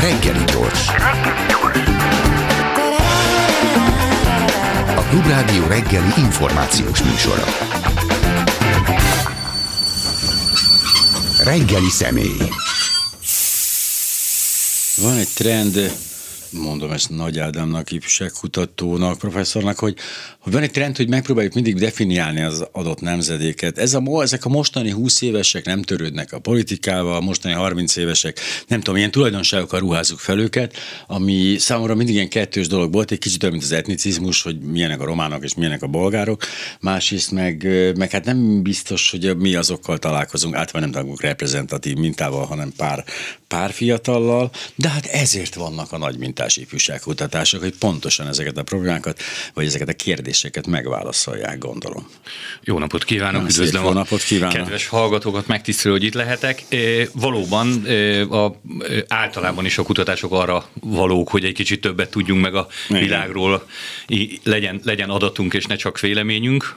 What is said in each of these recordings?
Reggeli gyors. A Klubrádió reggeli információs műsora. Reggeli személy. Van egy trend, mondom ezt Nagy Ádámnak, ifjúságkutatónak, professzornak, hogy, hogy van egy trend, hogy megpróbáljuk mindig definiálni az adott nemzedéket. Ez a, ezek a mostani 20 évesek nem törődnek a politikával, a mostani 30 évesek, nem tudom, ilyen tulajdonságokkal ruházzuk fel őket, ami számomra mindig ilyen kettős dolog volt, egy kicsit olyan, mint az etnicizmus, hogy milyenek a románok és milyenek a bolgárok, másrészt meg, meg hát nem biztos, hogy mi azokkal találkozunk, általában nem találkozunk reprezentatív mintával, hanem pár, pár fiatallal, de hát ezért vannak a nagy mintás ifjúságkutatások, hogy pontosan ezeket a problémákat, vagy ezeket a kérdéseket megválaszolják, gondolom. Jó napot kívánok, üdvözlöm jó napot kívánok. kedves hallgatókat, megtisztelő, hogy itt lehetek. Valóban a, általában is a kutatások arra valók, hogy egy kicsit többet tudjunk meg a világról, legyen, legyen adatunk és ne csak véleményünk.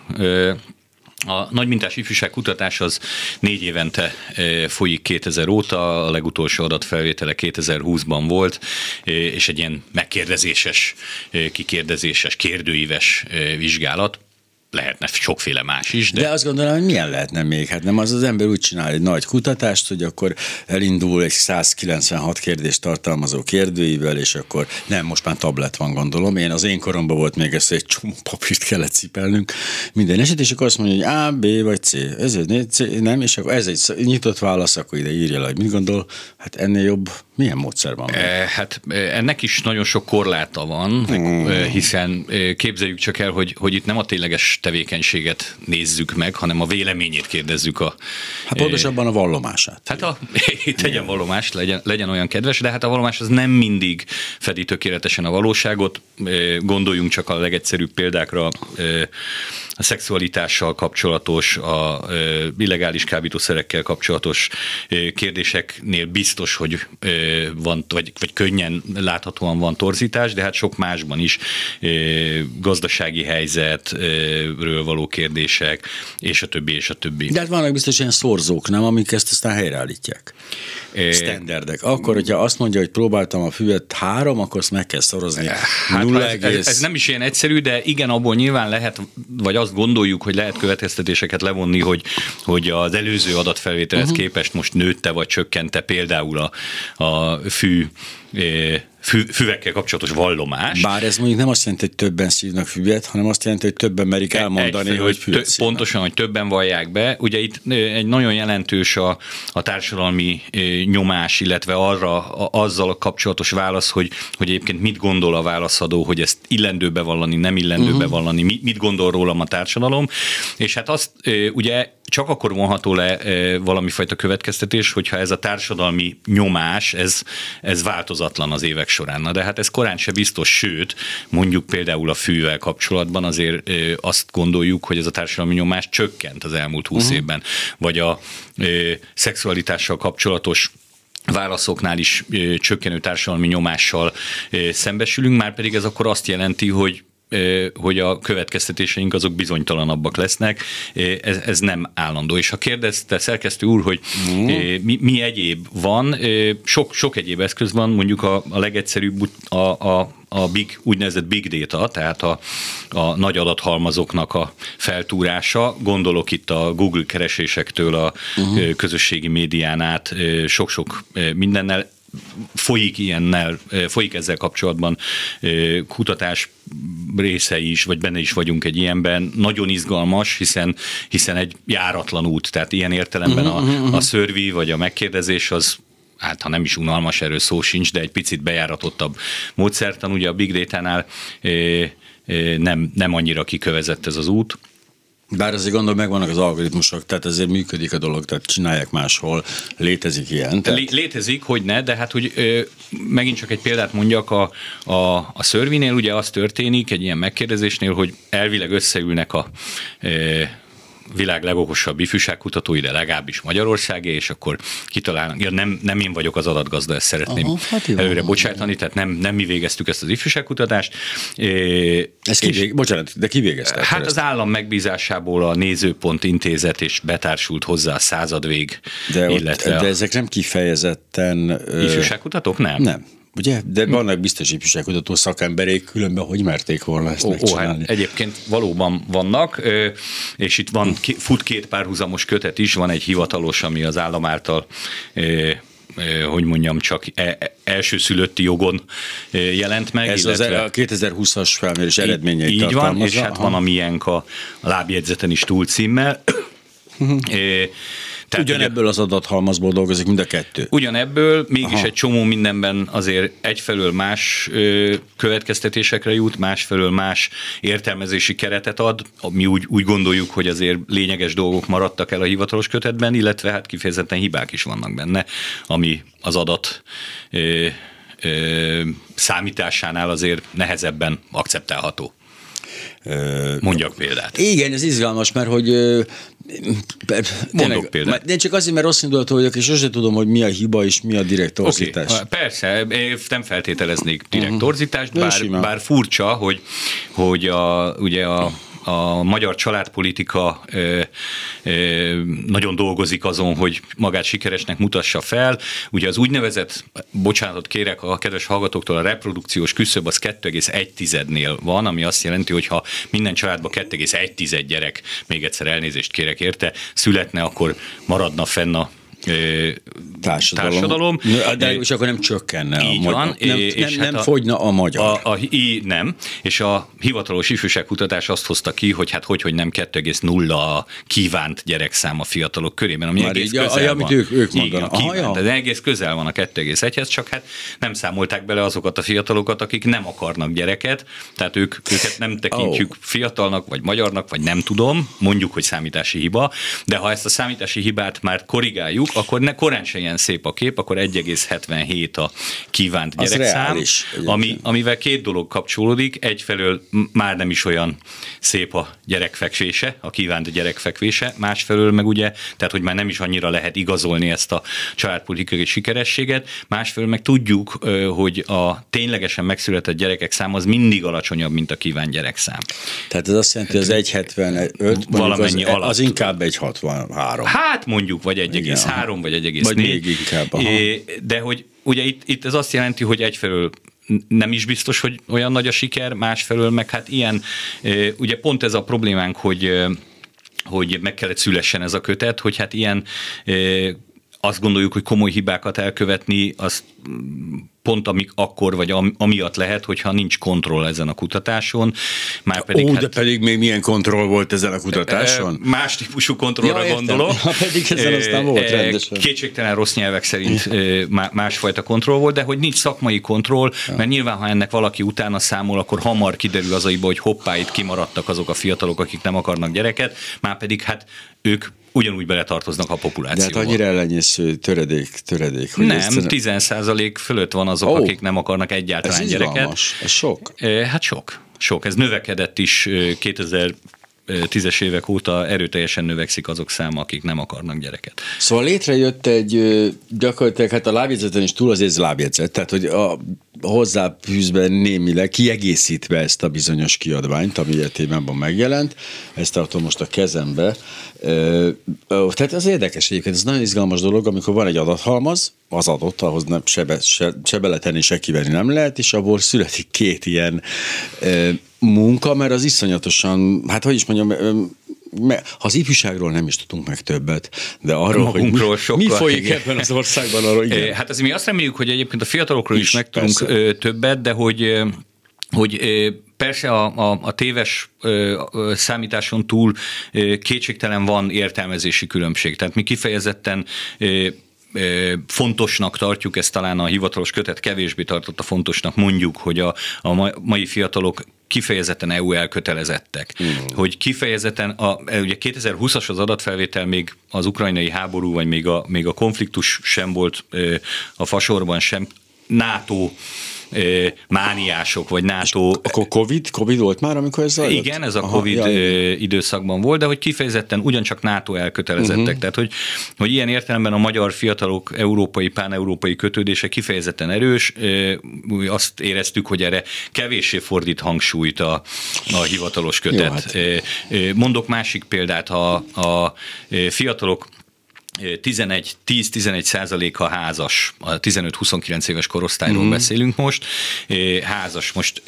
A nagymintás ifjúság kutatás az négy évente e, folyik 2000 óta, a legutolsó adatfelvétele 2020-ban volt, e, és egy ilyen megkérdezéses, e, kikérdezéses, kérdőíves vizsgálat lehetne sokféle más is. De... de azt gondolom, hogy milyen lehetne még? Hát nem az az ember úgy csinál egy nagy kutatást, hogy akkor elindul egy 196 kérdést tartalmazó kérdőivel, és akkor nem, most már tablet van, gondolom. Én az én koromban volt még ezt egy csomó papírt kellett cipelnünk. Minden eset, és akkor azt mondja, hogy A, B vagy C. Ez egy C, nem, és akkor ez egy nyitott válasz, akkor ide írja le, hogy mit gondol. Hát ennél jobb milyen módszer van? E, hát ennek is nagyon sok korláta van, hmm. hiszen képzeljük csak el, hogy, hogy itt nem a tényleges tevékenységet nézzük meg, hanem a véleményét kérdezzük a... Hát pontosabban a vallomását. Hát a, tegyen vallomás, legyen, legyen olyan kedves, de hát a vallomás az nem mindig fedi tökéletesen a valóságot. Gondoljunk csak a legegyszerűbb példákra, a szexualitással kapcsolatos, a illegális kábítószerekkel kapcsolatos kérdéseknél biztos, hogy van, vagy, vagy könnyen láthatóan van torzítás, de hát sok másban is gazdasági helyzetről való kérdések, és a többi, és a többi. De hát vannak biztos ilyen szorzók, nem, amik ezt aztán helyreállítják. Standardek. Akkor, hogyha azt mondja, hogy próbáltam a füvet három, akkor azt meg kell szorozni. Hát, 0, ez, ez, ez nem is ilyen egyszerű, de igen, abból nyilván lehet, vagy azt gondoljuk, hogy lehet következtetéseket levonni, hogy, hogy az előző adatfelvételhez uh-huh. képest most nőtte vagy csökkente például a, a fű fü, füvekkel kapcsolatos vallomás. Bár ez mondjuk nem azt jelenti, hogy többen szívnak füvet, hanem azt jelenti, hogy többen merik elmondani, egy, hogy füvet tö, Pontosan, hogy többen vallják be. Ugye itt egy nagyon jelentős a, a társadalmi nyomás, illetve arra a, azzal a kapcsolatos válasz, hogy, hogy egyébként mit gondol a válaszadó, hogy ezt illendő bevallani, nem illendő uh-huh. bevallani, mit, mit gondol rólam a társadalom. És hát azt ugye csak akkor vonható le valami fajta következtetés, hogyha ez a társadalmi nyomás, ez, ez változatlan az évek során. Na de hát ez korán se biztos, sőt, mondjuk például a fűvel kapcsolatban azért azt gondoljuk, hogy ez a társadalmi nyomás csökkent az elmúlt húsz uh-huh. évben, vagy a szexualitással kapcsolatos válaszoknál is csökkenő társadalmi nyomással szembesülünk, már pedig ez akkor azt jelenti, hogy hogy a következtetéseink azok bizonytalanabbak lesznek, ez, ez nem állandó. És ha kérdezte szerkesztő úr, hogy mm. mi, mi egyéb van, sok, sok egyéb eszköz van, mondjuk a, a legegyszerűbb a, a a big, úgynevezett big data, tehát a, a nagy adathalmazoknak a feltúrása. Gondolok itt a Google keresésektől a uh-huh. közösségi médián át sok-sok mindennel folyik ilyennel, folyik ezzel kapcsolatban kutatás része is, vagy benne is vagyunk egy ilyenben. Nagyon izgalmas, hiszen, hiszen egy járatlan út, tehát ilyen értelemben a, mhm, mhm, a szörvi vagy a megkérdezés az hát ha nem is unalmas, erről szó sincs, de egy picit bejáratottabb módszertan. Ugye a Big Data-nál nem, nem annyira kikövezett ez az út. Bár azért gondolom, megvannak az algoritmusok, tehát ezért működik a dolog, tehát csinálják máshol, létezik ilyen. Tehát... Létezik, hogy ne, de hát hogy ö, megint csak egy példát mondjak, a, a, a szörvinél ugye az történik egy ilyen megkérdezésnél, hogy elvileg összeülnek a ö, világ legokosabb ifjúságkutatói, de legalábbis Magyarországé, és akkor kitalálnak, ja, nem, nem én vagyok az adatgazda, ezt szeretném Aha, hát előre bocsátani, tehát nem, nem mi végeztük ezt az ifjúságkutatást. Ez ki, vég, bocsánat, de ki végezte? Hát az állam megbízásából a Nézőpont intézet, és betársult hozzá a századvég, de, illetve ott, de ezek nem kifejezetten... Ifjúságkutatók? Nem. Nem. Ugye? De vannak biztos ifjúságkutató szakemberék, különben hogy merték volna ezt ó? Ó, hát egyébként valóban vannak, és itt van, fut két párhuzamos kötet is, van egy hivatalos, ami az állam által hogy mondjam, csak e, e, elsőszülötti jogon jelent meg. Ez illetve, az a 2020-as felmérés eredményeit Így van, és hát van a miénk a lábjegyzeten is túlcímmel. Tehát Ugyanebből az adathalmazból dolgozik mind a kettő. Ugyanebből, mégis Aha. egy csomó mindenben azért egyfelől más ö, következtetésekre jut, másfelől más értelmezési keretet ad. Mi úgy, úgy gondoljuk, hogy azért lényeges dolgok maradtak el a hivatalos kötetben, illetve hát kifejezetten hibák is vannak benne, ami az adat ö, ö, számításánál azért nehezebben akceptálható. Mondjak példát. Igen, ez izgalmas, mert hogy Mondok példát. Én csak azért, mert rossz indulatú vagyok, és sosem tudom, hogy mi a hiba és mi a direkt torzítás. Okay. Persze, nem feltételeznék direkt torzítást, bár, bár furcsa, hogy, hogy a, ugye a a magyar családpolitika ö, ö, nagyon dolgozik azon, hogy magát sikeresnek mutassa fel. Ugye az úgynevezett, bocsánatot kérek a kedves hallgatóktól, a reprodukciós küszöb az 2,1-nél van, ami azt jelenti, hogy ha minden családban 2,1 gyerek, még egyszer elnézést kérek érte, születne, akkor maradna fenn a társadalom. társadalom. De és akkor nem csökkenne Így a magyar. Van, nem, és nem, hát nem a, fogyna a magyar. A, a, í, nem, és a hivatalos ifjúságkutatás azt hozta ki, hogy hát hogy, hogy nem 2,0 a kívánt gyerekszám a fiatalok körében, ami Már egész így, közel a, van. Amit ők, ők mondanak. Igen, kívánt, de egész közel van a 2,1-hez, csak hát nem számolták bele azokat a fiatalokat, akik nem akarnak gyereket, tehát ők, őket nem tekintjük oh. fiatalnak, vagy magyarnak, vagy nem tudom, mondjuk, hogy számítási hiba, de ha ezt a számítási hibát már korrigáljuk, akkor ne korán se ilyen szép a kép, akkor 1,77 a kívánt gyerekszám, ami, amivel két dolog kapcsolódik. Egyfelől már nem is olyan szép a gyerekfekvése, a kívánt gyerekfekvése, másfelől meg ugye, tehát hogy már nem is annyira lehet igazolni ezt a családpolitikai sikerességet, másfelől meg tudjuk, hogy a ténylegesen megszületett gyerekek száma az mindig alacsonyabb, mint a kívánt gyerekszám. Tehát ez azt jelenti, hogy az 1,75 valamennyi az, alatt. az inkább egy 63. Hát mondjuk, vagy 1,3 3 vagy 1,4. Vagy még inkább. Aha. De hogy ugye itt, itt ez azt jelenti, hogy egyfelől nem is biztos, hogy olyan nagy a siker, másfelől meg hát ilyen, ugye pont ez a problémánk, hogy hogy meg kellett szülessen ez a kötet, hogy hát ilyen azt gondoljuk, hogy komoly hibákat elkövetni, azt pont amik akkor, vagy am, amiatt lehet, hogyha nincs kontroll ezen a kutatáson. Már pedig, Ó, hát, de pedig még milyen kontroll volt ezen a kutatáson? Más típusú kontrollra ja, gondolok. Ha pedig ezen aztán volt rendesen. Kétségtelen rossz nyelvek szerint másfajta kontroll volt, de hogy nincs szakmai kontroll, ja. mert nyilván, ha ennek valaki utána számol, akkor hamar kiderül az aiba, hogy hoppá, itt kimaradtak azok a fiatalok, akik nem akarnak gyereket, már pedig hát ők ugyanúgy beletartoznak a populációba. De hát annyira ellenyésző töredék, töredék. Hogy nem, 10% fölött van azok, oh, akik nem akarnak egyáltalán ez gyereket. Izgalmas. Ez sok. Hát sok. Sok. Ez növekedett is 2000 tízes évek óta erőteljesen növekszik azok száma, akik nem akarnak gyereket. Szóval létrejött egy gyakorlatilag, hát a lábjegyzeten is túl az ez lábjegyzet, tehát hogy a hozzáfűzve némileg, kiegészítve ezt a bizonyos kiadványt, ami témában megjelent, ezt tartom most a kezembe. Tehát az érdekes egyébként, ez nagyon izgalmas dolog, amikor van egy adathalmaz, az adott, ahhoz nem, se, se, se beletenni, se kivenni nem lehet, és abból születik két ilyen munka, mert az iszonyatosan, hát hogy is mondjam, ha az ifjúságról nem is tudunk meg többet, de arról, hogy mi, sokkal, mi folyik igen. ebben az országban, arról igen. Hát azért mi azt reméljük, hogy egyébként a fiatalokról is, is meg tudunk persze. többet, de hogy hogy persze a, a, a téves ö, számításon túl ö, kétségtelen van értelmezési különbség. Tehát mi kifejezetten ö, fontosnak tartjuk, ezt talán a hivatalos kötet kevésbé tartotta fontosnak, mondjuk, hogy a, a mai fiatalok kifejezetten EU elkötelezettek. Mm. Hogy kifejezetten, a, ugye 2020-as az adatfelvétel még az ukrajnai háború, vagy még a, még a konfliktus sem volt a fasorban sem NATO mániások, vagy NATO... És akkor COVID, COVID volt már, amikor ez zajlott? Igen, ez a Aha, COVID jaj. időszakban volt, de hogy kifejezetten ugyancsak NATO elkötelezettek. Uh-huh. Tehát, hogy, hogy ilyen értelemben a magyar fiatalok európai, pán-európai kötődése kifejezetten erős. Azt éreztük, hogy erre kevéssé fordít hangsúlyt a, a hivatalos kötet. Jó, hát. Mondok másik példát, ha a fiatalok 11, 10-11 százaléka házas, a 15-29 éves korosztályról mm-hmm. beszélünk most, házas. Most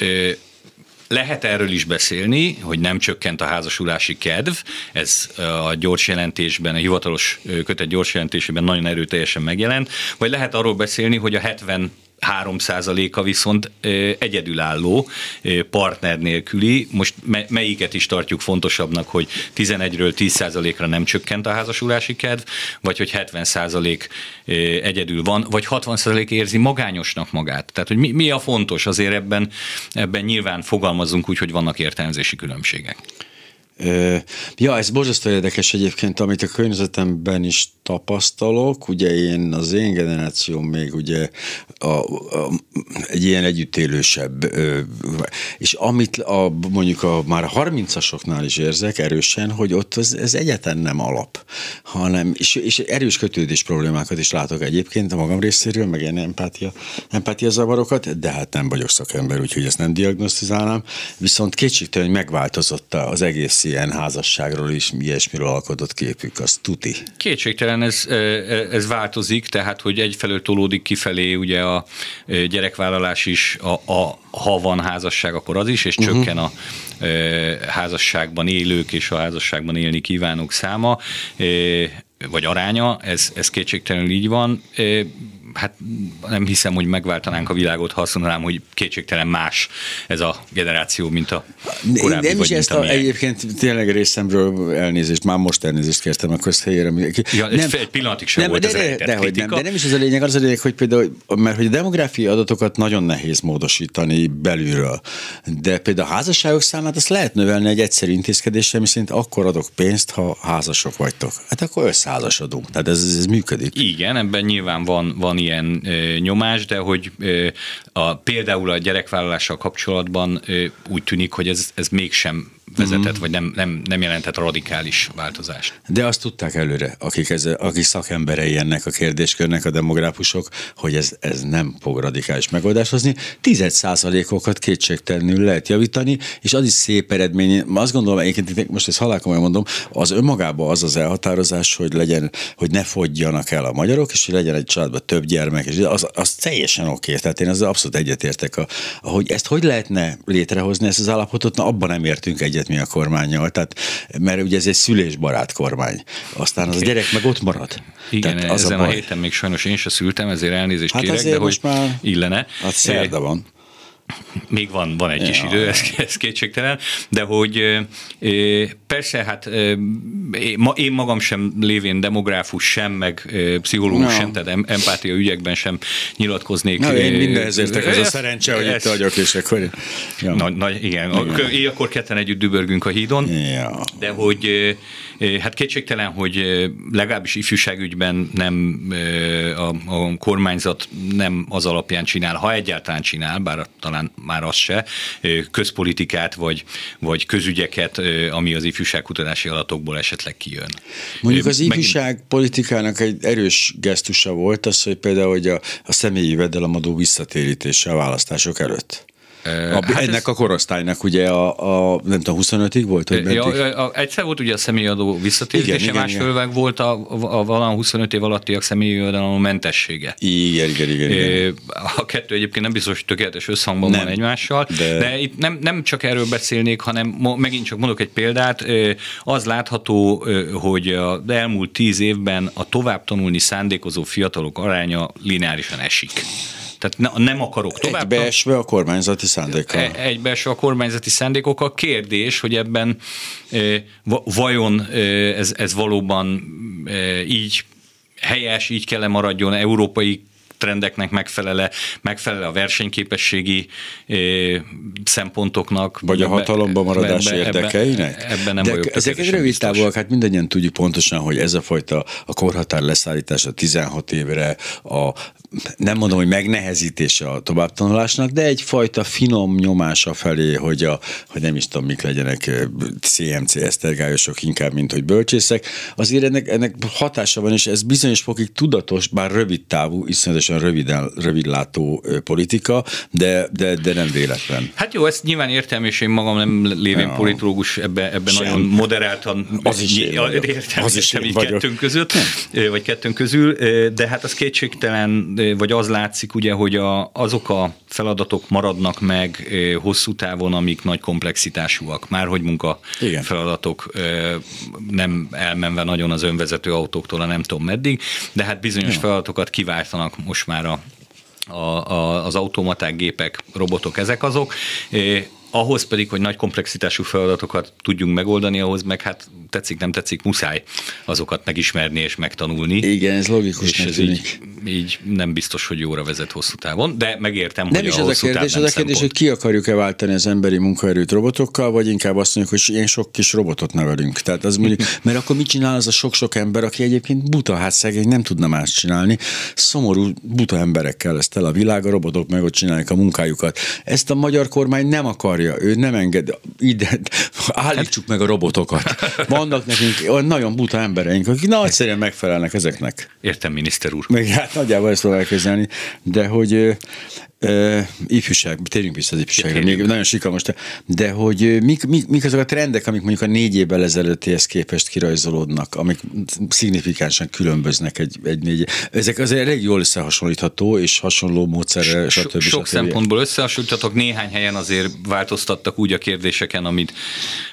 lehet erről is beszélni, hogy nem csökkent a házasulási kedv, ez a gyors jelentésben, a hivatalos kötet gyors jelentésében nagyon erőteljesen megjelent, vagy lehet arról beszélni, hogy a 70 3%-a viszont egyedülálló, partner nélküli. Most melyiket is tartjuk fontosabbnak, hogy 11-ről 10%-ra nem csökkent a házasulási kedv, vagy hogy 70% egyedül van, vagy 60% érzi magányosnak magát. Tehát, hogy mi, mi a fontos, azért ebben, ebben nyilván fogalmazunk úgy, hogy vannak értelmezési különbségek. Ja, ez borzasztó érdekes egyébként, amit a környezetemben is tapasztalok. Ugye én, az én generációm még ugye a, a, egy ilyen együttélősebb, és amit a, mondjuk a, már a 30-asoknál is érzek erősen, hogy ott ez, ez egyetlen nem alap, hanem, és, és erős kötődés problémákat is látok egyébként a magam részéről, meg ilyen empátia, empátia zavarokat, de hát nem vagyok szakember, úgyhogy ezt nem diagnosztizálnám, viszont kétségtelen, hogy megváltozott az egész ilyen házasságról is, ilyesmiről alkotott képük, az tuti. Kétségtelen ez, ez változik, tehát hogy egyfelől tolódik kifelé ugye a gyerekvállalás is, a, a, ha van házasság, akkor az is, és uh-huh. csökken a házasságban élők és a házasságban élni kívánók száma, vagy aránya, ez, ez kétségtelenül így van hát nem hiszem, hogy megváltanánk a világot, ha azt mondanám, hogy kétségtelen más ez a generáció, mint a korábbi. Nem is ezt a, egyébként tényleg részemről elnézést, már most elnézést kértem, akkor ezt helyére. Ja, nem, egy pillanatig sem nem, volt de, ez de, de, hogy nem, de nem is ez a lényeg, az a lényeg, hogy például, mert hogy a demográfiai adatokat nagyon nehéz módosítani belülről, de például a házasságok számát azt lehet növelni egy egyszerű intézkedéssel, mi szerint akkor adok pénzt, ha házasok vagytok. Hát akkor összeházasodunk. Tehát ez, ez, ez működik. Igen, ebben nyilván van, van ilyen ö, nyomás, de hogy ö, a, például a gyerekvállalással kapcsolatban ö, úgy tűnik, hogy ez, ez mégsem vezetett, mm. vagy nem, nem, nem jelentett radikális változást. De azt tudták előre, akik, ez, akik szakemberei ennek a kérdéskörnek, a demográfusok, hogy ez, ez nem fog radikális megoldást hozni. Tized százalékokat kétségtelenül lehet javítani, és az is szép eredmény. Azt gondolom, egyébként most ezt halálkomolyan mondom, az önmagában az az elhatározás, hogy legyen, hogy ne fogyjanak el a magyarok, és hogy legyen egy családban több gyermek, és az, az teljesen oké. Tehát én ezzel abszolút egyetértek. A, ahogy ezt hogy lehetne létrehozni, ezt az állapotot, na abban nem értünk egyet egyet mi a kormányjal, tehát, mert ugye ez egy szülésbarát kormány. Aztán az a gyerek meg ott marad. Igen, tehát az ezen a, a héten még sajnos én se szültem, ezért elnézést hát kérek, de hogy már illene. Hát szerda van. Még van, van egy ja. kis idő, ez, ez kétségtelen, de hogy persze, hát én magam sem lévén demográfus sem, meg pszichológus no. sem, tehát empátia ügyekben sem nyilatkoznék. Na, én mindenhez értek, ez a szerencse, hogy itt vagyok, és akkor... Ja. Na, na, igen, igen. Én akkor ketten együtt dübörgünk a hídon, ja. de hogy hát kétségtelen, hogy legalábbis ifjúságügyben nem a, a kormányzat nem az alapján csinál, ha egyáltalán csinál, bár talán már az se, közpolitikát vagy, vagy közügyeket, ami az ifjúságkutatási adatokból esetleg kijön. Mondjuk az ifjúságpolitikának egy erős gesztusa volt az, hogy például hogy a, a személyi vedelemadó visszatérítése a választások előtt. A, hát ennek ez... a korosztálynak ugye a, a nem tudom, 25-ig volt? Hogy ja, a, egyszer volt ugye a személyadó visszatérítése, másfél meg volt a, a, a valami 25 év alattiak személyadó mentessége. Igen, igen, igen, igen. A kettő egyébként nem biztos, hogy tökéletes összhangban nem, van egymással, de... de itt nem, nem csak erről beszélnék, hanem megint csak mondok egy példát. Az látható, hogy az elmúlt tíz évben a tovább tanulni szándékozó fiatalok aránya lineárisan esik. Tehát nem akarok tovább. Egybeesve a kormányzati szándékkal. E, egybeesve a kormányzati szándékokkal. Kérdés, hogy ebben e, vajon e, ez, ez valóban így helyes, így kell maradjon európai trendeknek megfelele, megfelele a versenyképességi szempontoknak. Vagy a hatalomban maradás ebbe, érdekeinek? Ebben ebbe nem De vagyok ezek egy rövid távol, hát mindannyian tudjuk pontosan, hogy ez a fajta a korhatár leszállítása 16 évre, a nem mondom, hogy megnehezítése a továbbtanulásnak, de egyfajta finom nyomása felé, hogy, a, hogy nem is tudom, mik legyenek CMC esztergályosok inkább, mint hogy bölcsészek. Azért ennek, ennek hatása van, és ez bizonyos fokig tudatos, bár rövid távú, iszonyatosan röviden, rövidlátó politika, de, de, de nem véletlen. Hát jó, ezt nyilván értem, és én magam nem lévén ja. politológus, ebbe, ebbe nagyon moderáltan az is értem, az is így kettőnk között, vagy kettőnk közül, de hát az kétségtelen vagy az látszik ugye, hogy a, azok a feladatok maradnak meg hosszú távon, amik nagy komplexitásúak. Már hogy munka Igen. feladatok nem elmenve nagyon az önvezető autóktól a nem tudom meddig, de hát bizonyos ja. feladatokat kiváltanak most már a a, a, az automaták, gépek, robotok, ezek azok ahhoz pedig, hogy nagy komplexitású feladatokat tudjunk megoldani, ahhoz meg hát tetszik, nem tetszik, muszáj azokat megismerni és megtanulni. Igen, ez logikus. És ez így, így nem biztos, hogy jóra vezet hosszú távon, de megértem, nem hogy is a ez a kérdés, ez a kérdés, hogy ki akarjuk-e váltani az emberi munkaerőt robotokkal, vagy inkább azt mondjuk, hogy én sok kis robotot nevelünk. Tehát az mondjuk, mert akkor mit csinál az a sok-sok ember, aki egyébként buta, hát szegény nem tudna más csinálni. Szomorú buta emberekkel lesz el a világ, a robotok meg ott csinálják a munkájukat. Ezt a magyar kormány nem akarja akarja, ő nem enged, ide, állítsuk meg a robotokat. Vannak nekünk olyan nagyon buta embereink, akik nagyszerűen megfelelnek ezeknek. Értem, miniszter úr. Meg hát nagyjából ezt tudom elképzelni, de hogy Uh, ifjúság, térjünk vissza az ifjúságra, még nagyon sikalmas, de hogy mik, mik, mik azok a trendek, amik mondjuk a négy évvel ezelőttihez képest kirajzolódnak, amik szignifikánsan különböznek egy, egy négy Ezek azért elég jól összehasonlítható, és hasonló módszerrel, so, stb. Sok stb. szempontból összehasonlíthatok, néhány helyen azért változtattak úgy a kérdéseken, amit,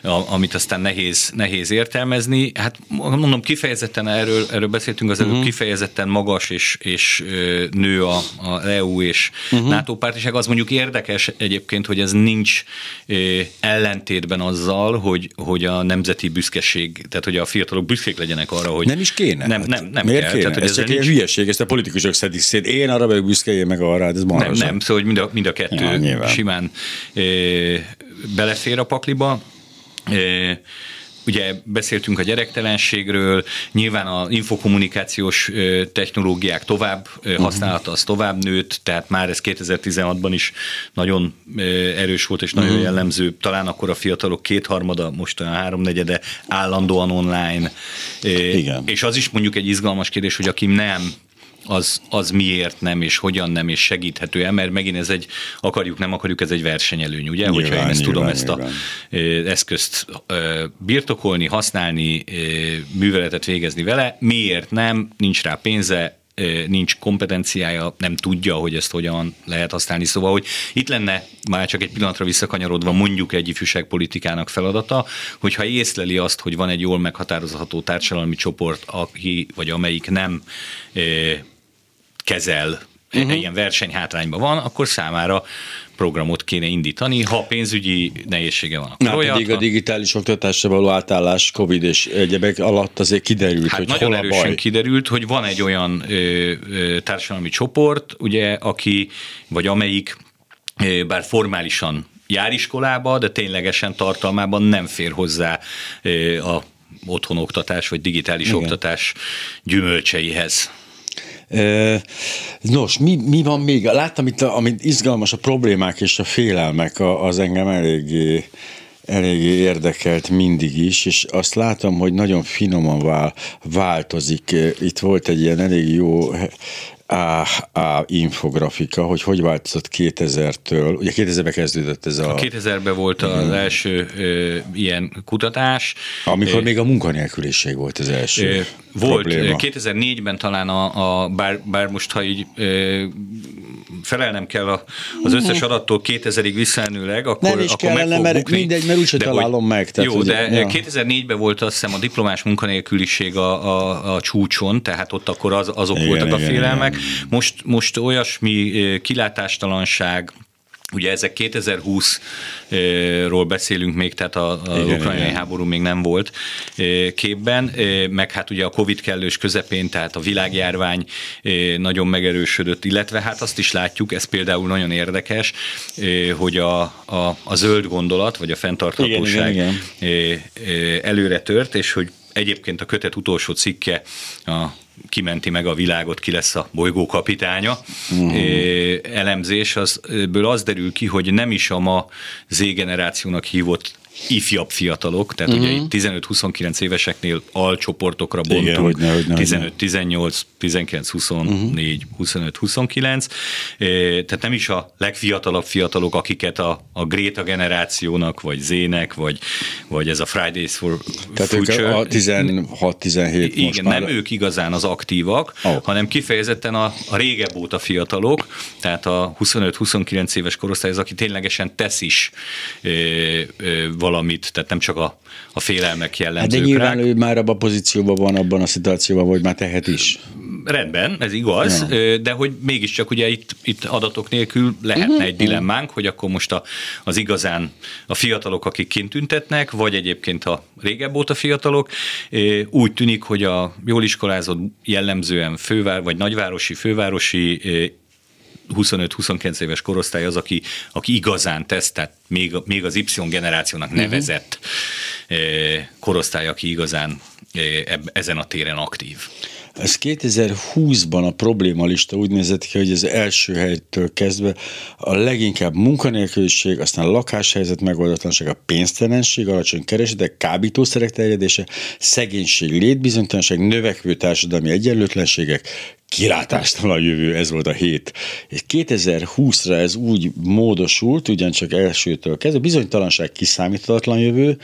a, amit aztán nehéz, nehéz értelmezni. Hát mondom, kifejezetten erről, erről beszéltünk az előbb, uh-huh. kifejezetten magas és, és nő a, a EU és uh-huh NATO pártiság. Az mondjuk érdekes egyébként, hogy ez nincs ellentétben azzal, hogy, hogy a nemzeti büszkeség, tehát hogy a fiatalok büszkék legyenek arra, hogy... Nem is kéne. Nem, nem, nem Miért kell. kéne? Tehát, hogy ez csak egy hülyeség, ezt a politikusok szedik szét. Én arra vagyok büszke, én meg arra, hát ez Nem, nem, szóval hogy mind a, mind a kettő ja, simán belefér a pakliba. Ugye beszéltünk a gyerektelenségről, nyilván a infokommunikációs technológiák tovább uh-huh. használata az tovább nőtt, tehát már ez 2016-ban is nagyon erős volt és nagyon uh-huh. jellemző. Talán akkor a fiatalok kétharmada, most a háromnegyede állandóan online. Igen. És az is mondjuk egy izgalmas kérdés, hogy aki nem az, az miért nem, és hogyan nem, és segíthető-e, mert megint ez egy, akarjuk, nem akarjuk, ez egy versenyelőny, ugye? Nyilván, Hogyha én ezt nyilván, tudom, ezt a nyilván. eszközt birtokolni, használni, műveletet végezni vele, miért nem, nincs rá pénze, nincs kompetenciája, nem tudja, hogy ezt hogyan lehet használni. Szóval, hogy itt lenne már csak egy pillanatra visszakanyarodva mondjuk egy ifjúságpolitikának feladata, hogyha észleli azt, hogy van egy jól meghatározható társadalmi csoport, aki vagy amelyik nem kezel uh-huh. ilyen versenyhátrányban van, akkor számára programot kéne indítani, ha pénzügyi nehézsége van. Na, olyat, pedig a digitális oktatásra való átállás COVID és egyebek alatt azért kiderült, hát hogy nagyon hol a erősen baj. kiderült, hogy van egy olyan ö, ö, társadalmi csoport, ugye, aki, vagy amelyik ö, bár formálisan jár iskolába, de ténylegesen tartalmában nem fér hozzá a otthonoktatás vagy digitális Igen. oktatás gyümölcseihez. Nos, mi, mi van még? Láttam itt, amit izgalmas, a problémák és a félelmek, az engem eléggé eléggé érdekelt mindig is, és azt látom, hogy nagyon finoman vál, változik. Itt volt egy ilyen elég jó a, a infografika, hogy hogy változott 2000-től. Ugye 2000-ben kezdődött ez a... a 2000-ben volt az első ö, ilyen kutatás. Amikor ö, még a munkanélküliség volt az első ö, Volt, probléma. 2004-ben talán a, a bár, bár most, ha így ö, felelnem kell a, az összes mhm. adattól 2000-ig visszaelnőleg, akkor, Nem is akkor kellene, mert bukni. mindegy, mert úgyse találom hogy, meg. Tehát, jó, ugye, de ja. 2004-ben volt azt hiszem a diplomás munkanélküliség a, a, a csúcson, tehát ott akkor az, azok igen, voltak igen, a félelmek. Igen. Most, most olyasmi kilátástalanság, Ugye ezek 2020-ról beszélünk még, tehát az ukrajnai háború még nem volt képben, meg hát ugye a Covid kellős közepén, tehát a világjárvány nagyon megerősödött, illetve hát azt is látjuk, ez például nagyon érdekes, hogy a, a, a zöld gondolat, vagy a fenntarthatóság igen, igen, igen. előre tört, és hogy egyébként a kötet utolsó cikke a kimenti meg a világot, ki lesz a bolygó kapitánya. Uh-huh. Elemzés, az, ebből az derül ki, hogy nem is a ma Z-generációnak hívott ifjabb fiatalok, tehát uh-huh. ugye itt 15-29 éveseknél alcsoportokra bontunk, 15-18, 19-24, 25-29, tehát nem is a legfiatalabb fiatalok, akiket a, a Gréta generációnak, vagy Zének, vagy, vagy ez a Fridays for tehát Future. a 16-17 Igen, most nem már... ők igazán az aktívak, oh. hanem kifejezetten a, a régebb óta fiatalok, tehát a 25-29 éves korosztály az, aki ténylegesen tesz is valamit, tehát nem csak a, a félelmek jellemzők hát de nyilván rák. ő már abban a pozícióban van, abban a szituációban, hogy már tehet is. Rendben, ez igaz, ja. de hogy mégiscsak ugye itt, itt adatok nélkül lehetne uh-huh. egy dilemmánk, hogy akkor most a, az igazán a fiatalok, akik kint tüntetnek, vagy egyébként a régebb óta fiatalok, úgy tűnik, hogy a jól iskolázott jellemzően fővár, vagy nagyvárosi, fővárosi 25-29 éves korosztály az, aki, aki igazán tesz, tehát még, még az Y generációnak mhm. nevezett uh-huh. korosztály, aki igazán ezen a téren aktív. Ez 2020-ban a problémalista úgy nézett ki, hogy az első helytől kezdve a leginkább munkanélküliség, aztán a lakáshelyzet megoldatlanság, a pénztelenség, alacsony keresetek, kábítószerek terjedése, szegénység, létbizonytalanság, növekvő társadalmi egyenlőtlenségek, kilátástalan jövő, ez volt a hét. És 2020-ra ez úgy módosult, ugyancsak elsőtől kezdve, bizonytalanság, kiszámíthatatlan jövő,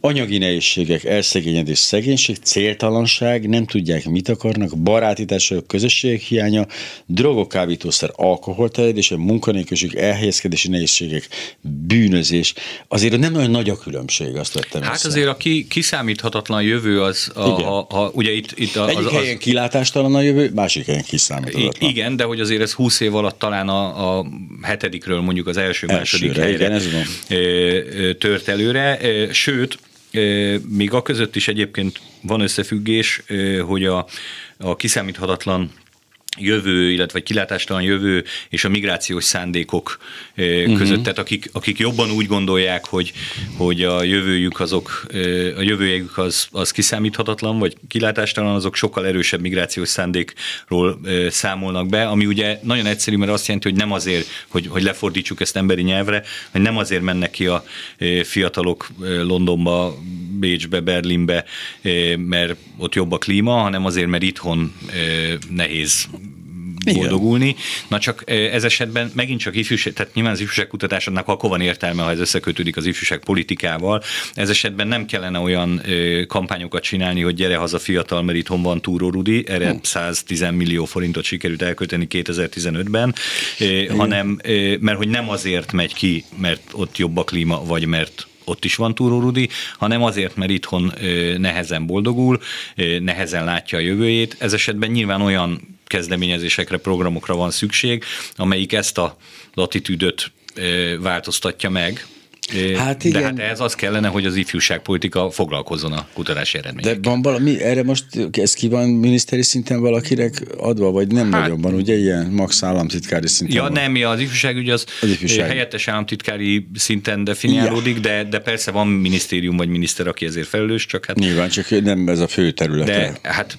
anyagi nehézségek, elszegényedés, szegénység, céltalanság, nem tudják, mit akarnak, barátítások, közösségek hiánya, drogok, kábítószer, alkoholterjedése, munkanélküliség, elhelyezkedési nehézségek, bűnözés. Azért nem olyan nagy a különbség, azt vettem Hát össze. azért a ki, kiszámíthatatlan jövő az, a, a, a, ugye itt, itt a, Egyik az, helyen kilátástalan a jövő, másik helyen kiszámíthatatlan. Igen, de hogy azért ez 20 év alatt talán a, a hetedikről mondjuk az első, második Elsőre, helyre igen, ez van. tört előre, sőt, még a között is egyébként van összefüggés, hogy a, a kiszámíthatatlan jövő, illetve kilátástalan jövő és a migrációs szándékok uh-huh. között, tehát akik, akik jobban úgy gondolják, hogy, hogy a jövőjük azok, a jövőjük az, az kiszámíthatatlan, vagy kilátástalan, azok sokkal erősebb migrációs szándékról számolnak be, ami ugye nagyon egyszerű, mert azt jelenti, hogy nem azért, hogy, hogy lefordítsuk ezt emberi nyelvre, hogy nem azért mennek ki a fiatalok Londonba, Bécsbe, Berlinbe, mert ott jobb a klíma, hanem azért, mert itthon nehéz boldogulni. Na csak ez esetben megint csak ifjúság, tehát nyilván az ifjúság kutatásnak akkor van értelme, ha ez összekötődik az ifjúság politikával. Ez esetben nem kellene olyan kampányokat csinálni, hogy gyere haza fiatal, mert itthon van Túró Rudi, erre hmm. 110 millió forintot sikerült elkölteni 2015-ben, hanem mert hogy nem azért megy ki, mert ott jobb a klíma, vagy mert ott is van Túró Rudi, hanem azért, mert itthon nehezen boldogul, nehezen látja a jövőjét. Ez esetben nyilván olyan kezdeményezésekre, programokra van szükség, amelyik ezt a attitűdöt változtatja meg, Hát igen. De hát ez az kellene, hogy az ifjúságpolitika foglalkozzon a kutatási eredményekkel. De van valami, erre most ez ki van miniszteri szinten valakinek adva, vagy nem hát, nagyon van, ugye ilyen max államtitkári szinten Ja van. nem, ja, az ifjúságügy az, az ifjúság. helyettes államtitkári szinten definiálódik, ja. de, de persze van minisztérium vagy miniszter, aki ezért felelős, csak hát... Nyilván, csak nem ez a fő terület. De hát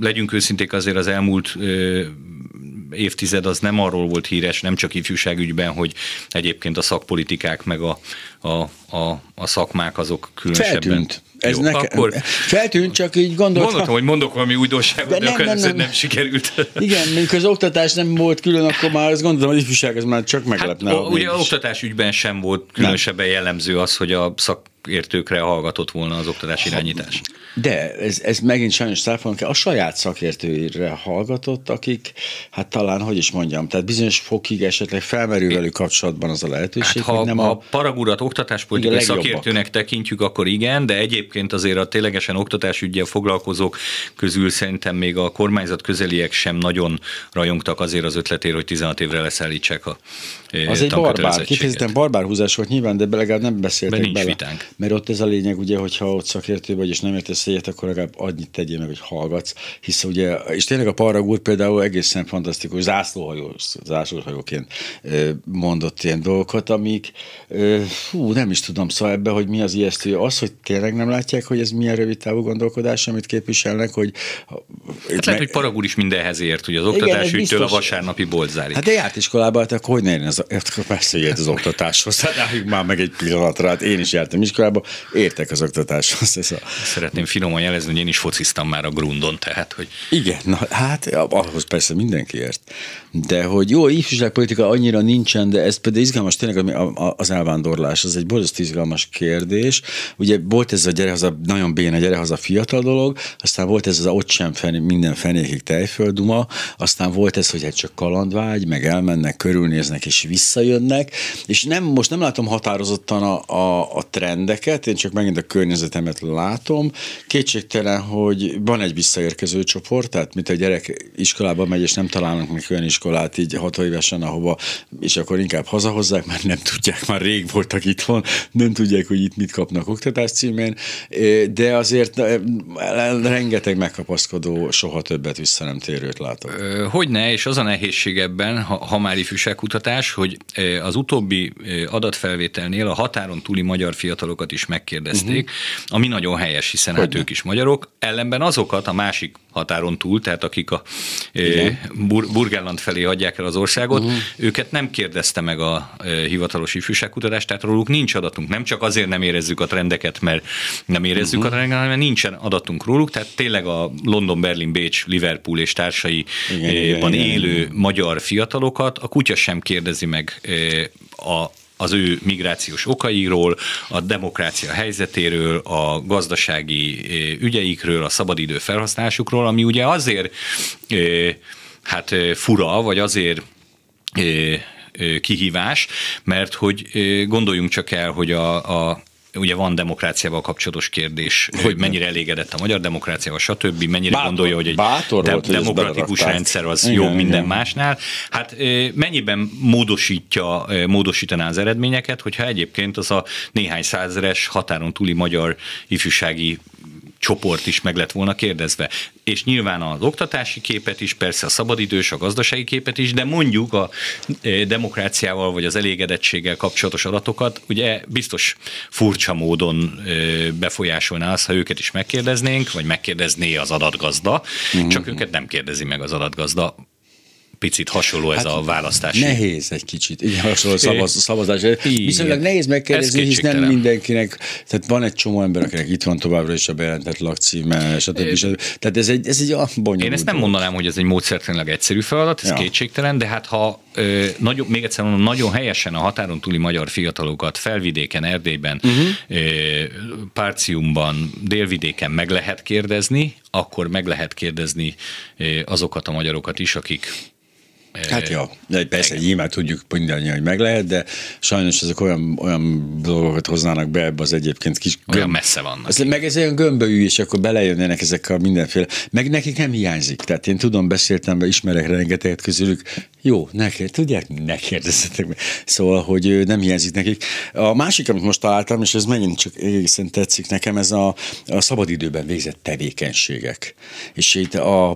legyünk őszinték azért az elmúlt évtized az nem arról volt híres, nem csak ifjúságügyben, hogy egyébként a szakpolitikák meg a, a, a, a szakmák azok különösebben... Feltűnt. Ez Jó, neke, akkor feltűnt, csak így gondoltam. Gondoltam, hogy mondok valami újdonságot, de, de nem, nem, nem, nem, sikerült. Igen, mint az oktatás nem volt külön, akkor már azt gondoltam, hogy ifjúság az már csak meglepne. Hát, ugye az oktatás ügyben sem volt különösebben jellemző az, hogy a szak szakértőkre hallgatott volna az oktatás irányítás. De ez, ez megint sajnos száfolunk, a saját szakértőire hallgatott, akik, hát talán, hogy is mondjam, tehát bizonyos fokig esetleg felmerül velük kapcsolatban az a lehetőség, Hát, ha, nem ha a... paragurat oktatáspolitikai szakértőnek tekintjük, akkor igen, de egyébként azért a ténylegesen oktatásügyel foglalkozók közül szerintem még a kormányzat közeliek sem nagyon rajongtak azért az ötletért, hogy 16 évre leszállítsák a Az egy barbár, kifejezetten barbár húzás volt nyilván, de legalább nem beszéltek nincs bele. vitánk. Mert ott ez a lényeg, ugye, hogyha ott szakértő vagy, és nem értesz egyet, akkor legalább annyit tegyél meg, hogy hallgatsz. Hisz ugye, és tényleg a Paragúr például egészen fantasztikus, zászlóhajó, zászlóhajóként mondott ilyen dolgokat, amik, hú, nem is tudom, szóval ebbe, hogy mi az ijesztő, az, hogy tényleg nem látják, hogy ez milyen rövid távú gondolkodás, amit képviselnek, hogy Hát lehet, hogy Paragúr is mindenhez ért, hogy az ez oktatásügytől a biztos. vasárnapi bolt zárik. Hát de járt iskolába, hát akkor hogy ne akkor persze ért az oktatáshoz. Hát álljunk már meg egy pillanatra, hát én is jártam iskolába, értek az oktatáshoz. Ez a... Szeretném finoman jelezni, hogy én is fociztam már a grundon, tehát, hogy Igen, na, hát ahhoz persze mindenki ért. De hogy jó, ifjúságpolitika annyira nincsen, de ez például izgalmas tényleg az elvándorlás, az egy borzasztó izgalmas kérdés. Ugye volt ez a gyere haza, nagyon béna gyere haza fiatal dolog, aztán volt ez az ott sem fené, minden fenékig tejfölduma, aztán volt ez, hogy hát csak kalandvágy, meg elmennek, körülnéznek és visszajönnek, és nem, most nem látom határozottan a, a, a trendeket, én csak megint a környezetemet látom. Kétségtelen, hogy van egy visszaérkező csoport, tehát mint a gyerek iskolába megy, és nem találnak meg olyan iskolát így hat évesen, ahova, és akkor inkább hazahozzák, mert nem tudják, már rég voltak itthon, nem tudják, hogy itt mit kapnak oktatás címén, de azért rengeteg megkapaszkodó, soha többet vissza nem térőt látok. Ö, Hogyne, és az a nehézség ebben, ha, ha már ifjúságkutatás, hogy az utóbbi adatfelvételnél a határon túli magyar fiatalokat is megkérdezték, uh-huh. ami nagyon helyes, hiszen hát ők is magyarok, ellenben azokat a másik határon túl, tehát akik a Igen. Bur- Burgenland felé adják el az országot, uh-huh. őket nem kérdezte meg a hivatalos ifjúságkutatás, tehát róluk nincs adatunk. Nem csak azért nem érezzük a trendeket, mert nem érezzük uh-huh. a trendeket, hanem nincsen adatunk róluk, tehát tényleg a London, Berlin, Bécs, Liverpool és társai Igen, igen, van igen, élő igen. magyar fiatalokat, a kutya sem kérdezi meg a az ő migrációs okairól, a demokrácia helyzetéről, a gazdasági ügyeikről, a szabadidő felhasználásukról, ami ugye azért hát fura, vagy azért kihívás, mert hogy gondoljunk csak el, hogy a, a ugye van demokráciával kapcsolatos kérdés, hogy mennyire elégedett a magyar demokráciával, stb., mennyire Bátor- gondolja, hogy egy bátor de- volt, demokratikus rendszer az Igen, jobb minden igen. másnál. Hát mennyiben módosítja, módosítaná az eredményeket, hogyha egyébként az a néhány százeres határon túli magyar ifjúsági csoport is meg lett volna kérdezve. És nyilván az oktatási képet is, persze a szabadidős, a gazdasági képet is, de mondjuk a eh, demokráciával vagy az elégedettséggel kapcsolatos adatokat, ugye biztos furcsa módon eh, befolyásolná az, ha őket is megkérdeznénk, vagy megkérdezné az adatgazda, Mhm. csak őket nem kérdezi meg az adatgazda. Picit hasonló ez a választási. Hát Nehéz egy kicsit, igen, hasonló szavaz, szavazás. Igen. Viszonylag nehéz megkérdezni, Ez hisz nem mindenkinek, tehát van egy csomó ember, akinek itt van továbbra is a bejelentett lakcíme, stb. stb. Tehát ez egy, ez egy bonyolult Én ezt nem mondanám, hogy ez egy módszertanilag egyszerű feladat, ez Ja. kétségtelen, de hát ha ö, nagyon, még egyszer mondom, nagyon helyesen a határon túli magyar fiatalokat felvidéken, Erdélyben, uh-huh. ö, Párciumban, délvidéken meg lehet kérdezni, akkor meg lehet kérdezni azokat a magyarokat is, akik Hát ja, de persze nyilván tudjuk mindannyian, hogy meg lehet, de sajnos ezek olyan, olyan dolgokat hoznának be ebbe az egyébként kis olyan gömb- messze vannak. Az, meg ez olyan gömbölyű, és akkor belejönnének ezek a mindenféle. Meg nekik nem hiányzik. Tehát én tudom, beszéltem, be, ismerek rengeteget közülük. Jó, ne, kér- tudják, ne kérdezzetek meg. Szóval, hogy nem hiányzik nekik. A másik, amit most találtam, és ez megint csak egészen tetszik nekem, ez a, a szabadidőben végzett tevékenységek. És itt a,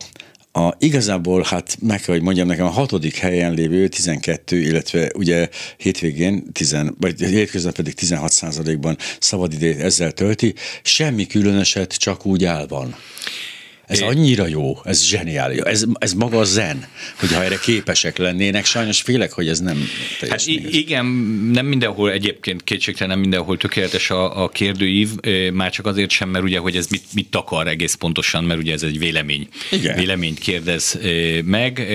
a, igazából, hát meg kell, hogy mondjam nekem, a hatodik helyen lévő 12, illetve ugye hétvégén, 10, vagy hétköznap pedig 16 százalékban szabadidőt ezzel tölti, semmi különöset, csak úgy áll van. Ez annyira jó, ez zseniális. Ez, ez maga a zen, hogyha erre képesek lennének. Sajnos félek, hogy ez nem Hát igen, nem mindenhol egyébként kétségtelen nem mindenhol tökéletes a, a kérdőív, már csak azért sem, mert ugye, hogy ez mit, mit akar egész pontosan, mert ugye ez egy vélemény. Igen. Véleményt kérdez meg.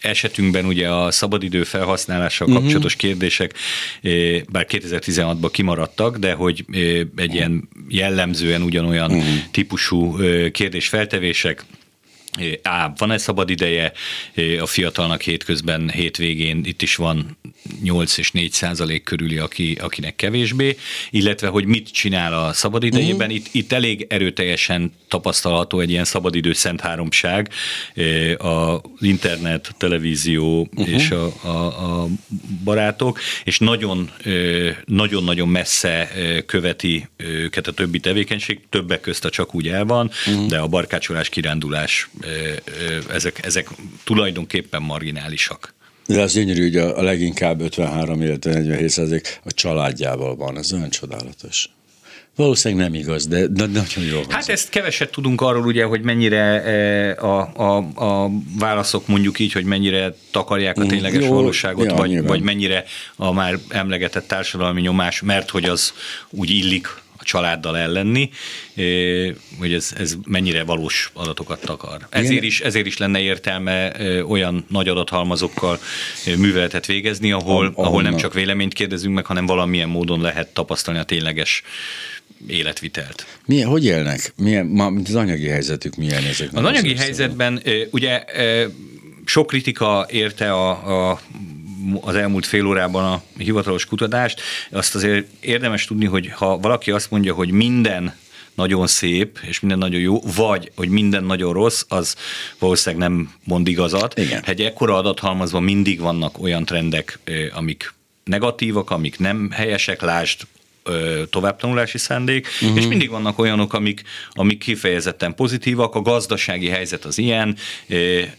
Esetünkben ugye a szabadidő felhasználással uh-huh. kapcsolatos kérdések, bár 2016-ban kimaradtak, de hogy egy ilyen jellemzően ugyanolyan uh-huh. típusú kérdés feltevés, kérdések, A. Van-e szabad ideje a fiatalnak hétközben, hétvégén? Itt is van 8 és 4 százalék körüli, aki, akinek kevésbé, illetve hogy mit csinál a szabadidejében. Uh-huh. Itt, itt elég erőteljesen tapasztalható egy ilyen szabadidő szent háromság, az internet, a televízió uh-huh. és a, a, a barátok, és nagyon, nagyon-nagyon messze követi őket a többi tevékenység, többek közt a csak úgy el van, uh-huh. de a barkácsolás, kirándulás, ezek, ezek tulajdonképpen marginálisak. De az gyönyörű, hogy a, a leginkább 53, illetve 47 százalék a családjával van, ez olyan csodálatos. Valószínűleg nem igaz, de, de nagyon jó. Hát ezt keveset tudunk arról ugye, hogy mennyire e, a, a, a válaszok mondjuk így, hogy mennyire takarják a mm, tényleges jó, valóságot, ja, vagy, vagy mennyire a már emlegetett társadalmi nyomás, mert hogy az úgy illik a családdal ellenni, hogy ez, ez mennyire valós adatokat takar. Ezért is, ezért is lenne értelme olyan nagy adathalmazokkal műveletet végezni, ahol, ahol nem csak véleményt kérdezünk meg, hanem valamilyen módon lehet tapasztalni a tényleges életvitelt. Milyen, hogy élnek? Milyen, ma, mint az anyagi helyzetük milyen ezek? Az anyagi helyzetben ugye sok kritika érte a, a az elmúlt fél órában a hivatalos kutatást. Azt azért érdemes tudni, hogy ha valaki azt mondja, hogy minden nagyon szép, és minden nagyon jó, vagy, hogy minden nagyon rossz, az valószínűleg nem mond igazat. Igen. Egy ekkora adathalmazban mindig vannak olyan trendek, amik negatívak, amik nem helyesek, lásd továbbtanulási szándék, uh-huh. és mindig vannak olyanok, amik, amik kifejezetten pozitívak. A gazdasági helyzet az ilyen,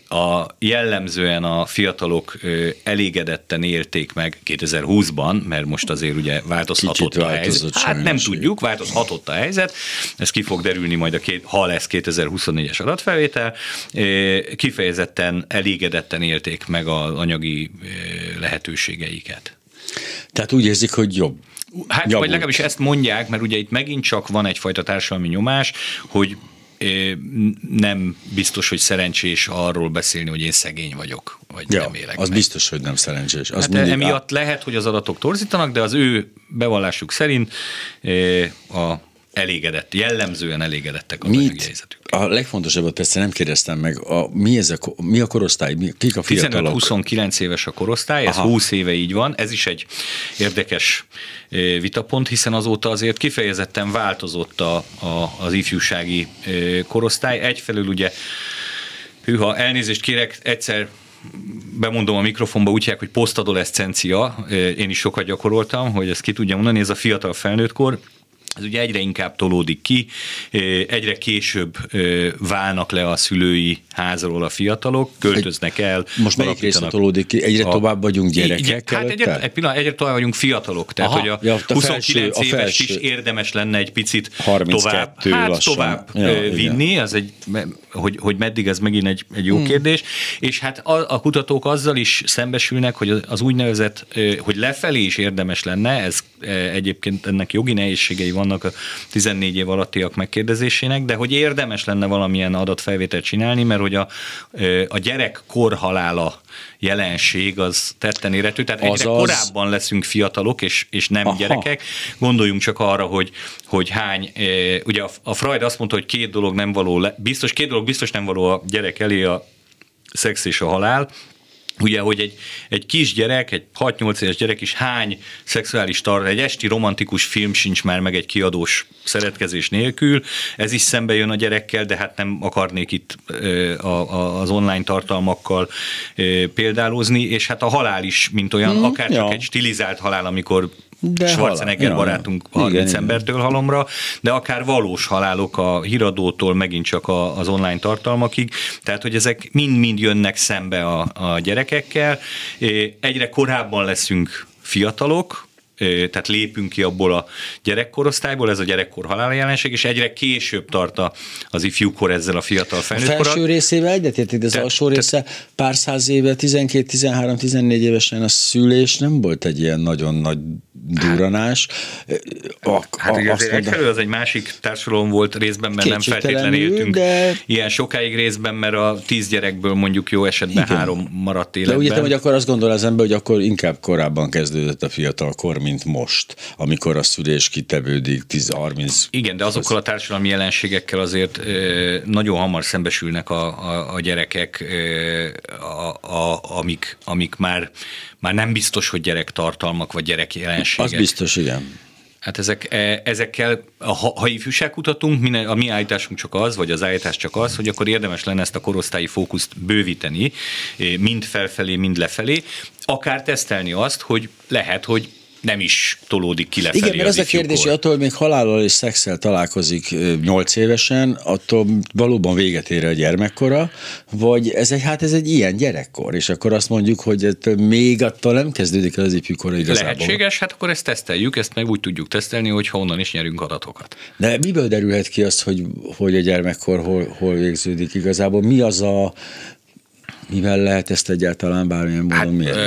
a jellemzően a fiatalok elégedetten élték meg 2020-ban, mert most azért ugye változhatott a helyzet. Hát nem tudjuk, változhatott a helyzet, ez ki fog derülni majd, a két, ha lesz 2024-es adatfelvétel. Kifejezetten elégedetten élték meg az anyagi lehetőségeiket. Tehát úgy érzik, hogy jobb Hát, Javult. vagy legalábbis ezt mondják, mert ugye itt megint csak van egyfajta társadalmi nyomás, hogy nem biztos, hogy szerencsés arról beszélni, hogy én szegény vagyok, vagy ja, nem élek Az meg. biztos, hogy nem szerencsés. Az hát emiatt á... lehet, hogy az adatok torzítanak, de az ő bevallásuk szerint a elégedett, jellemzően elégedettek a Mit? helyzetük. A legfontosabbat persze nem kérdeztem meg, a, mi, ez a, mi a korosztály, mi, kik a fiatalok? 15-29 éves a korosztály, ez Aha. 20 éve így van, ez is egy érdekes vitapont, hiszen azóta azért kifejezetten változott a, a, az ifjúsági korosztály. Egyfelől ugye, hűha, elnézést kérek, egyszer bemondom a mikrofonba, úgy hogy posztadoleszcencia, én is sokat gyakoroltam, hogy ezt ki tudja mondani, ez a fiatal felnőttkor, ez ugye egyre inkább tolódik ki, egyre később válnak le a szülői házról a fiatalok, költöznek el. Most melyik része tolódik ki? Egyre a, tovább vagyunk gyerekek Hát egyre, egy pillanat, egyre tovább vagyunk fiatalok, tehát Aha, hogy a, ja, a 29 felső, éves a felső. is érdemes lenne egy picit 32 tovább, hát lassan. tovább ja, vinni, az egy, hogy, hogy meddig ez megint egy, egy jó hmm. kérdés, és hát a, a kutatók azzal is szembesülnek, hogy az úgynevezett, hogy lefelé is érdemes lenne, ez egyébként ennek jogi nehézségei van, vannak a 14 év alattiak megkérdezésének, de hogy érdemes lenne valamilyen adatfelvételt csinálni, mert hogy a, a gyerek korhalála jelenség az tetten érhető, tehát egyre Azaz... korábban leszünk fiatalok, és, és nem Aha. gyerekek. Gondoljunk csak arra, hogy, hogy hány, ugye a Freud azt mondta, hogy két dolog nem való, le, biztos, két dolog biztos nem való a gyerek elé, a szex és a halál, Ugye, hogy egy, egy kisgyerek, egy 6-8 éves gyerek is hány szexuális tar, egy esti romantikus film sincs már meg egy kiadós szeretkezés nélkül. Ez is szembe jön a gyerekkel, de hát nem akarnék itt a, a, az online tartalmakkal példálozni, és hát a halál is, mint olyan, mm, akár csak ja. egy stilizált halál, amikor de Schwarzenegger halál. barátunk 30 igen, embertől igen. halomra, de akár valós halálok a híradótól megint csak a, az online tartalmakig, tehát hogy ezek mind-mind jönnek szembe a, a gyerekekkel. Egyre korábban leszünk fiatalok, tehát lépünk ki abból a gyerekkorosztályból, ez a gyerekkor halál jelenség, és egyre később tart az ifjúkor ezzel a fiatal felnőtt A felső részével egyetértünk, az alsó része pár száz éve, 12, 13, 14 évesen a szülés nem volt egy ilyen nagyon nagy duranás. A, hát ugye azért egyfelől az egy másik társadalom volt részben, mert nem feltétlenül éltünk de... ilyen sokáig részben, mert a tíz gyerekből mondjuk jó esetben Igen. három maradt életben. De úgy értem, hogy akkor azt gondol az ember, hogy akkor inkább korábban kezdődött a fiatal kor, mint most, amikor a szülés kitevődik 10-30. Igen, de azokkal a társadalmi jelenségekkel azért nagyon hamar szembesülnek a, a, a gyerekek, a, a, amik, amik már, már nem biztos, hogy gyerek tartalmak vagy gyerek jelenségek. Az biztos, igen. Hát ezek, e, ezekkel, ha, ha ifjúság kutatunk, minden, a mi állításunk csak az, vagy az állítás csak az, hogy akkor érdemes lenne ezt a korosztályi fókuszt bővíteni, mind felfelé, mind lefelé, akár tesztelni azt, hogy lehet, hogy nem is tolódik ki lefelé Igen, mert az, az a kérdés, hogy attól még halállal és szexel találkozik 8 évesen, attól valóban véget ér a gyermekkora, vagy ez egy, hát ez egy ilyen gyerekkor, és akkor azt mondjuk, hogy még attól nem kezdődik el az ifjúkora igazából. Lehetséges, hát akkor ezt teszteljük, ezt meg úgy tudjuk tesztelni, hogy honnan is nyerünk adatokat. De miből derülhet ki az, hogy, hogy a gyermekkor hol, hol végződik igazából? Mi az a mivel lehet ezt egyáltalán bármilyen módon hát, mérni?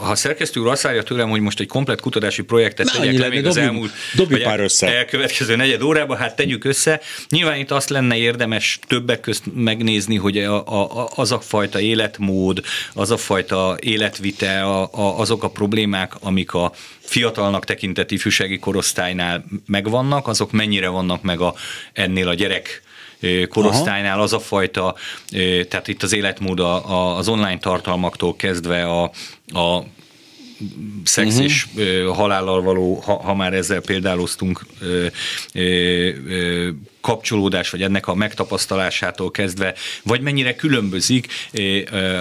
Ha a szerkesztő úr azt várja tőlem, hogy most egy komplet kutatási projektet Na, tegyek le még az elmúlt dobjuk pár össze. elkövetkező negyed órában, hát tegyük össze. Nyilván itt azt lenne érdemes többek közt megnézni, hogy a, a, az a fajta életmód, az a fajta életvite, a, a, azok a problémák, amik a fiatalnak tekintett ifjúsági korosztálynál megvannak, azok mennyire vannak meg a, ennél a gyerek korosztálynál az a fajta, tehát itt az életmód az online tartalmaktól kezdve a, a szex uh-huh. és ö, halállal való, ha, ha már ezzel példáloztunk, ö, ö, ö, kapcsolódás, vagy ennek a megtapasztalásától kezdve, vagy mennyire különbözik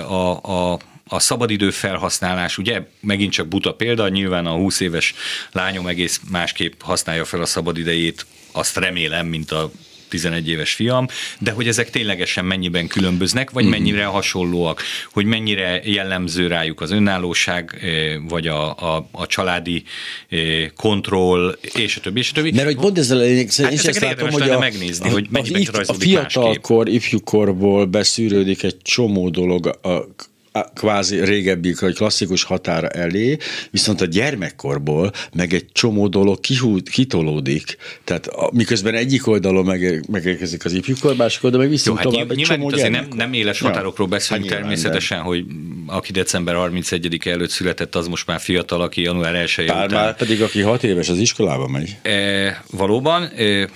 a, a a szabadidő felhasználás, ugye megint csak buta példa, nyilván a 20 éves lányom egész másképp használja fel a szabadidejét, azt remélem, mint a 11 éves fiam, de hogy ezek ténylegesen mennyiben különböznek, vagy mhm. mennyire hasonlóak, hogy mennyire jellemző rájuk az önállóság, eh, vagy a, a, a családi eh, kontroll, és a többi, és a többi. Mert hogy pont ezzel a lényeg, hát én ezt látom, hogy a, megnézni, a, hogy mennyiben a, a fiatalkor, ifjúkorból beszűrődik egy csomó dolog a kvázi régebbi, vagy klasszikus határa elé, viszont a gyermekkorból meg egy csomó dolog kihúd, kitolódik. Tehát a, miközben egyik oldalon meg, megérkezik az ifjúkor, másik oldalon meg viszont hát tovább egy csomó nem, nem éles határokról ja, beszélünk hát természetesen, nem. hogy aki december 31 előtt született, az most már fiatal, aki január 1 után. Már pedig aki hat éves, az iskolába megy. E, valóban. E,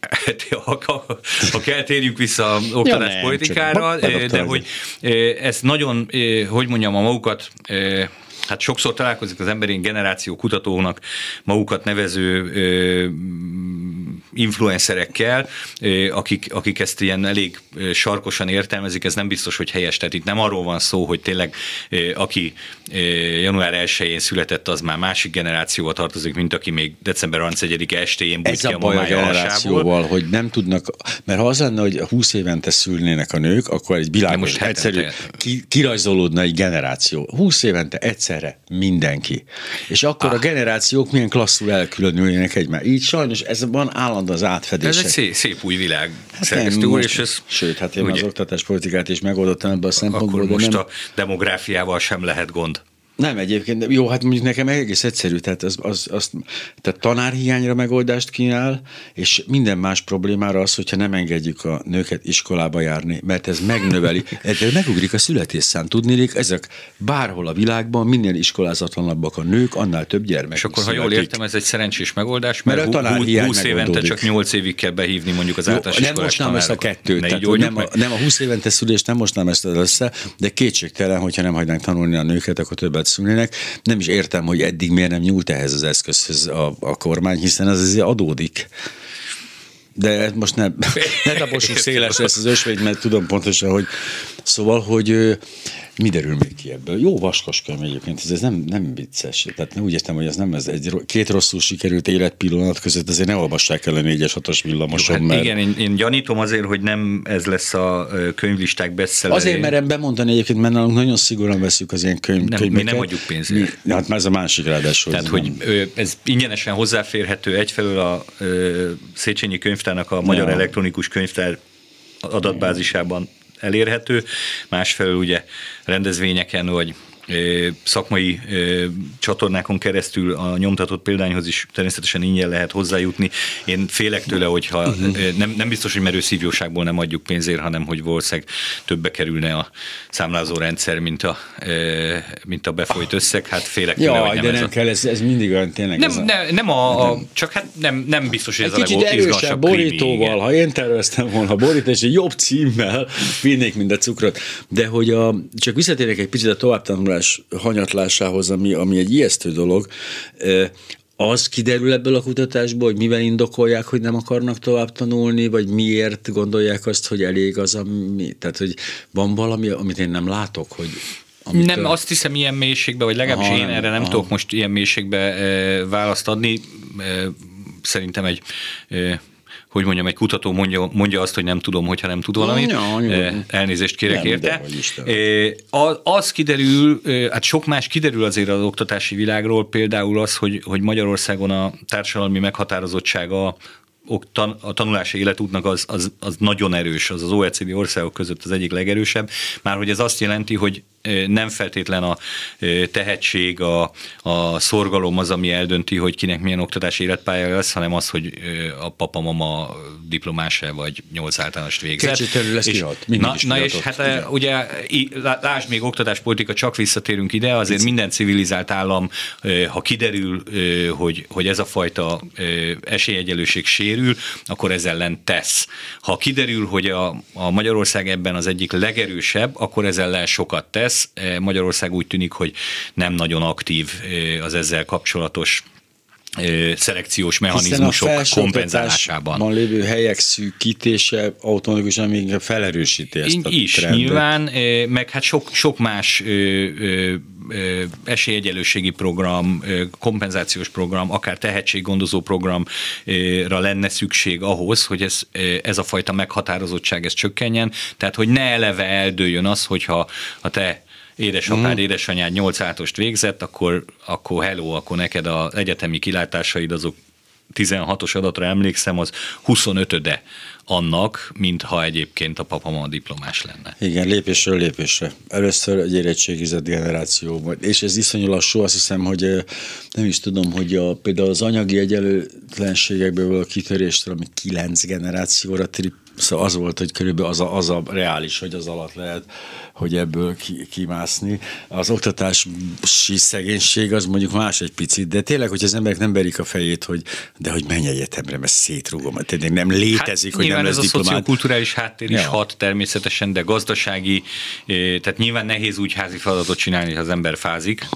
ha, ha, kell térjünk vissza a oktatás ja, politikára, de hogy ez nagyon, hogy mondjam, a magukat Hát sokszor találkozik az emberi generáció kutatónak magukat nevező ö, influencerekkel, ö, akik, akik ezt ilyen elég sarkosan értelmezik, ez nem biztos, hogy helyes. Tehát itt nem arról van szó, hogy tényleg ö, aki ö, január 1-én született, az már másik generációval tartozik, mint aki még december 31 estéjén Ez a baj a generációval, hogy nem tudnak, mert ha az lenne, hogy 20 évente szülnének a nők, akkor egy világos, egyszerű, ki, kirajzolódna egy generáció. 20 évente egyszer egyszerre mindenki. És akkor ah. a generációk milyen klasszul elkülönülnének egymás. Így sajnos ez van állandó az átfedés. Ez egy szép, szép új világ. Hát úr, és ez, sőt, hát én ugye, az oktatáspolitikát is megoldottam ebben a szempontból. Akkor most nem... a demográfiával sem lehet gond. Nem egyébként, jó, hát mondjuk nekem egész egyszerű, tehát, az, az, az, tehát tanárhiányra megoldást kínál, és minden más problémára az, hogyha nem engedjük a nőket iskolába járni, mert ez megnöveli, ez megugrik a születésszám. Tudnélik, ezek bárhol a világban, minél iskolázatlanabbak a nők, annál több gyermek. És akkor, születik. ha jól értem, ez egy szerencsés megoldás, mert, mert a tanárhiány 20 évente csak 8 évig kell behívni mondjuk az általános Nem mostnám ezt a kettőt, tehát, nem, a, nem a 20 évente szülést nem mostnám ezt össze, de kétségtelen, hogyha nem hagynánk tanulni a nőket, akkor többet szülnének. Nem is értem, hogy eddig miért nem nyúlt ehhez az eszközhöz a, a kormány, hiszen ez azért adódik. De most ne, ne taposjuk széles lesz az ösvényt, mert tudom pontosan, hogy Szóval, hogy mi derül még ki ebből? Jó vaskos könyv egyébként, ez nem, nem vicces. Tehát nem úgy értem, hogy ez nem ez egy két rosszul sikerült életpillanat között, azért ne olvassák el a négyes hatos villamoson. Hát mert... Igen, én, én, gyanítom azért, hogy nem ez lesz a könyvlisták bestseller. Azért merem bemondani egyébként, mert nálunk nagyon szigorúan veszük az ilyen könyv, nem, könyveket. Mi nem adjuk pénzért. Mi, hát már ez a másik ráadásul. Tehát, hogy nem. ez ingyenesen hozzáférhető egyfelől a Széchenyi könyvtárnak a Magyar ja. Elektronikus Könyvtár adatbázisában elérhető, másfelől ugye rendezvényeken vagy szakmai csatornákon keresztül a nyomtatott példányhoz is természetesen ingyen lehet hozzájutni. Én félek tőle, hogyha uh-huh. nem, nem biztos, hogy merő szívjóságból nem adjuk pénzért, hanem hogy valószínűleg többe kerülne a számlázó rendszer, mint a, mint a befolyt összeg. Hát félek tőle, ja, hogy nem de ez nem a... kell, ez, ez mindig olyan tényleg. Nem, ez a... nem, nem a, a, csak hát nem, nem biztos, hogy ez egy a kicsit erősebb borítóval, ha én terveztem volna borítani, és egy jobb címmel vinnék mind a cukrot. De hogy a, csak visszatérek egy picit a továbbtanulás hanyatlásához, ami, ami egy ijesztő dolog, az kiderül ebből a kutatásból, hogy mivel indokolják, hogy nem akarnak tovább tanulni, vagy miért gondolják azt, hogy elég az, ami, tehát hogy van valami, amit én nem látok, hogy Amitől... Nem, azt hiszem ilyen mélységbe, vagy legalábbis aha, én erre nem aha. tudok most ilyen mélységbe e, választ adni. E, szerintem egy e, hogy mondjam, egy kutató mondja, mondja azt, hogy nem tudom, hogyha nem tud valamit. Ja, Elnézést kérek nem, érte. Az, az kiderül, hát sok más kiderül azért az oktatási világról, például az, hogy, hogy Magyarországon a társadalmi meghatározottsága a tanulási életútnak az, az, az nagyon erős, az az OECD országok között az egyik legerősebb, már hogy ez azt jelenti, hogy nem feltétlen a tehetség, a, a szorgalom az, ami eldönti, hogy kinek milyen oktatási életpálya lesz, hanem az, hogy a papa-mama diplomás-e vagy nyolc általános végzett. Kicsit lesz és, kihat, na, na és hát igen. ugye, lásd még oktatáspolitika, csak visszatérünk ide, azért minden civilizált állam, ha kiderül, hogy, hogy ez a fajta esélyegyelőség sérül, akkor ezzel ellen tesz. Ha kiderül, hogy a, a Magyarország ebben az egyik legerősebb, akkor ezzel ellen sokat tesz, lesz. E, Magyarország úgy tűnik, hogy nem nagyon aktív e, az ezzel kapcsolatos e, szelekciós mechanizmusok kompenzálásában. Van lévő helyek szűkítése automatikusan még felerősíti ezt a Is, trendet. nyilván, meg hát sok, sok más esélyegyelőségi program, kompenzációs program, akár tehetséggondozó programra lenne szükség ahhoz, hogy ez, ez a fajta meghatározottság ez csökkenjen, tehát hogy ne eleve eldőjön az, hogyha a te édesapád, mm. édesanyád nyolc átost végzett, akkor, akkor hello, akkor neked az egyetemi kilátásaid azok 16-os adatra emlékszem, az 25-öde annak, mintha egyébként a papama diplomás lenne. Igen, lépésről lépésre. Először egy érettségizett generáció, és ez iszonyú lassú, azt hiszem, hogy nem is tudom, hogy a, például az anyagi egyenlőtlenségekből a kitöréstől, ami kilenc generációra trip, Szóval az volt, hogy körülbelül az a, az a reális, hogy az alatt lehet, hogy ebből ki, kimászni. Az oktatási szegénység az mondjuk más egy picit, de tényleg, hogy az emberek nem berik a fejét, hogy de hogy menj egyetemre, mert szétrúgom. Tehát nem létezik, hát, hogy nem lesz ez diplomát. a szociokulturális háttér is ja. hat természetesen, de gazdasági, eh, tehát nyilván nehéz úgy házi feladatot csinálni, hogy az ember fázik.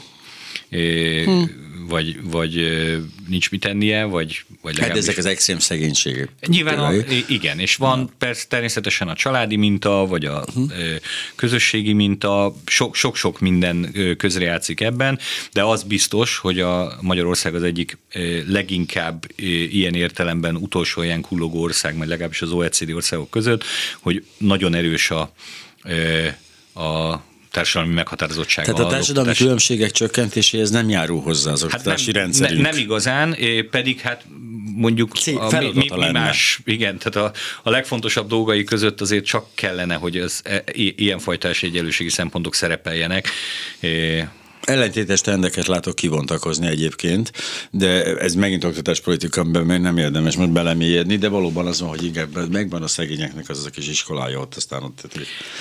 Hmm vagy, vagy nincs mit tennie, vagy, vagy Hát ezek az extrém szegénységek. Nyilván a, igen, és van ja. persze természetesen a családi minta, vagy a uh-huh. közösségi minta, sok-sok minden közrejátszik ebben, de az biztos, hogy a Magyarország az egyik leginkább ilyen értelemben utolsó ilyen kullogó ország, vagy legalábbis az OECD országok között, hogy nagyon erős a, a társadalmi meghatározottsága. Tehát a társadalmi oktatás... különbségek csökkentéséhez nem járul hozzá az hát oktatási nem, rendszerünk. Ne, nem igazán, pedig hát mondjuk Cég, a, mi, mi, mi más, igen, tehát a, a legfontosabb dolgai között azért csak kellene, hogy az e, ilyenfajta esélyegyelőségi szempontok szerepeljenek. Ellentétes trendeket látok kivontakozni egyébként, de ez megint oktatáspolitikában nem érdemes most belemélyedni, de valóban az van, hogy inkább megvan a szegényeknek az a kis iskolája ott, aztán ott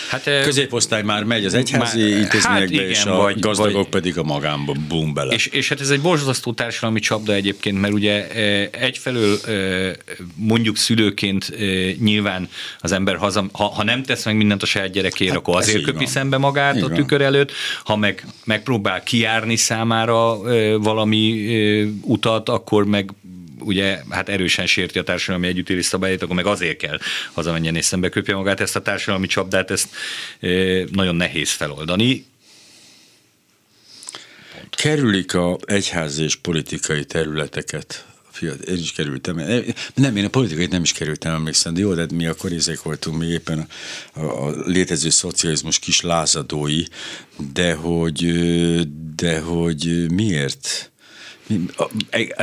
hát, középosztály már megy az egyházi már, intézményekbe, hát igen, és a vagy, gazdagok vagy, pedig a magánba bum bele. És, és hát ez egy borzasztó társadalmi csapda egyébként, mert ugye egyfelől mondjuk szülőként nyilván az ember haza, ha, ha nem tesz meg mindent a saját gyerekért, hát akkor azért köpi szembe magát így a tükör előtt, ha meg megpróbál próbál kijárni számára valami utat, akkor meg ugye hát erősen sérti a társadalmi együttélés szabályait, akkor meg azért kell hazamenjen és szembe magát. Ezt a társadalmi csapdát, ezt nagyon nehéz feloldani. Kerülik a egyházi és politikai területeket fiat, én is kerültem. Nem, én a politikai nem is kerültem, emlékszem, de jó, de mi akkor észek voltunk, mi éppen a, a létező szocializmus kis lázadói, de hogy, de hogy miért?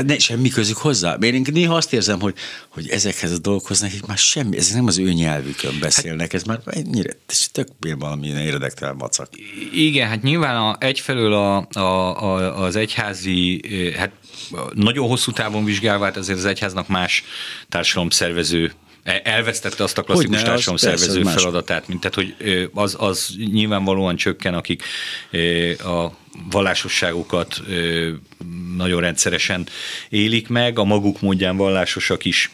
Ne, semmi közük hozzá. Én néha azt érzem, hogy, hogy ezekhez a dolgokhoz nekik már semmi, ezek nem az ő nyelvükön beszélnek, ez már ennyire, ez tök valami érdektelen macak. Igen, hát nyilván a, egyfelől a, a, a, az egyházi, hát nagyon hosszú távon vizsgálva, hát azért az egyháznak más társadalomszervező elvesztette azt a klasszikus társadalomszervező feladatát, mint tehát, hogy az, az nyilvánvalóan csökken, akik a vallásosságukat nagyon rendszeresen élik meg, a maguk módján vallásosak is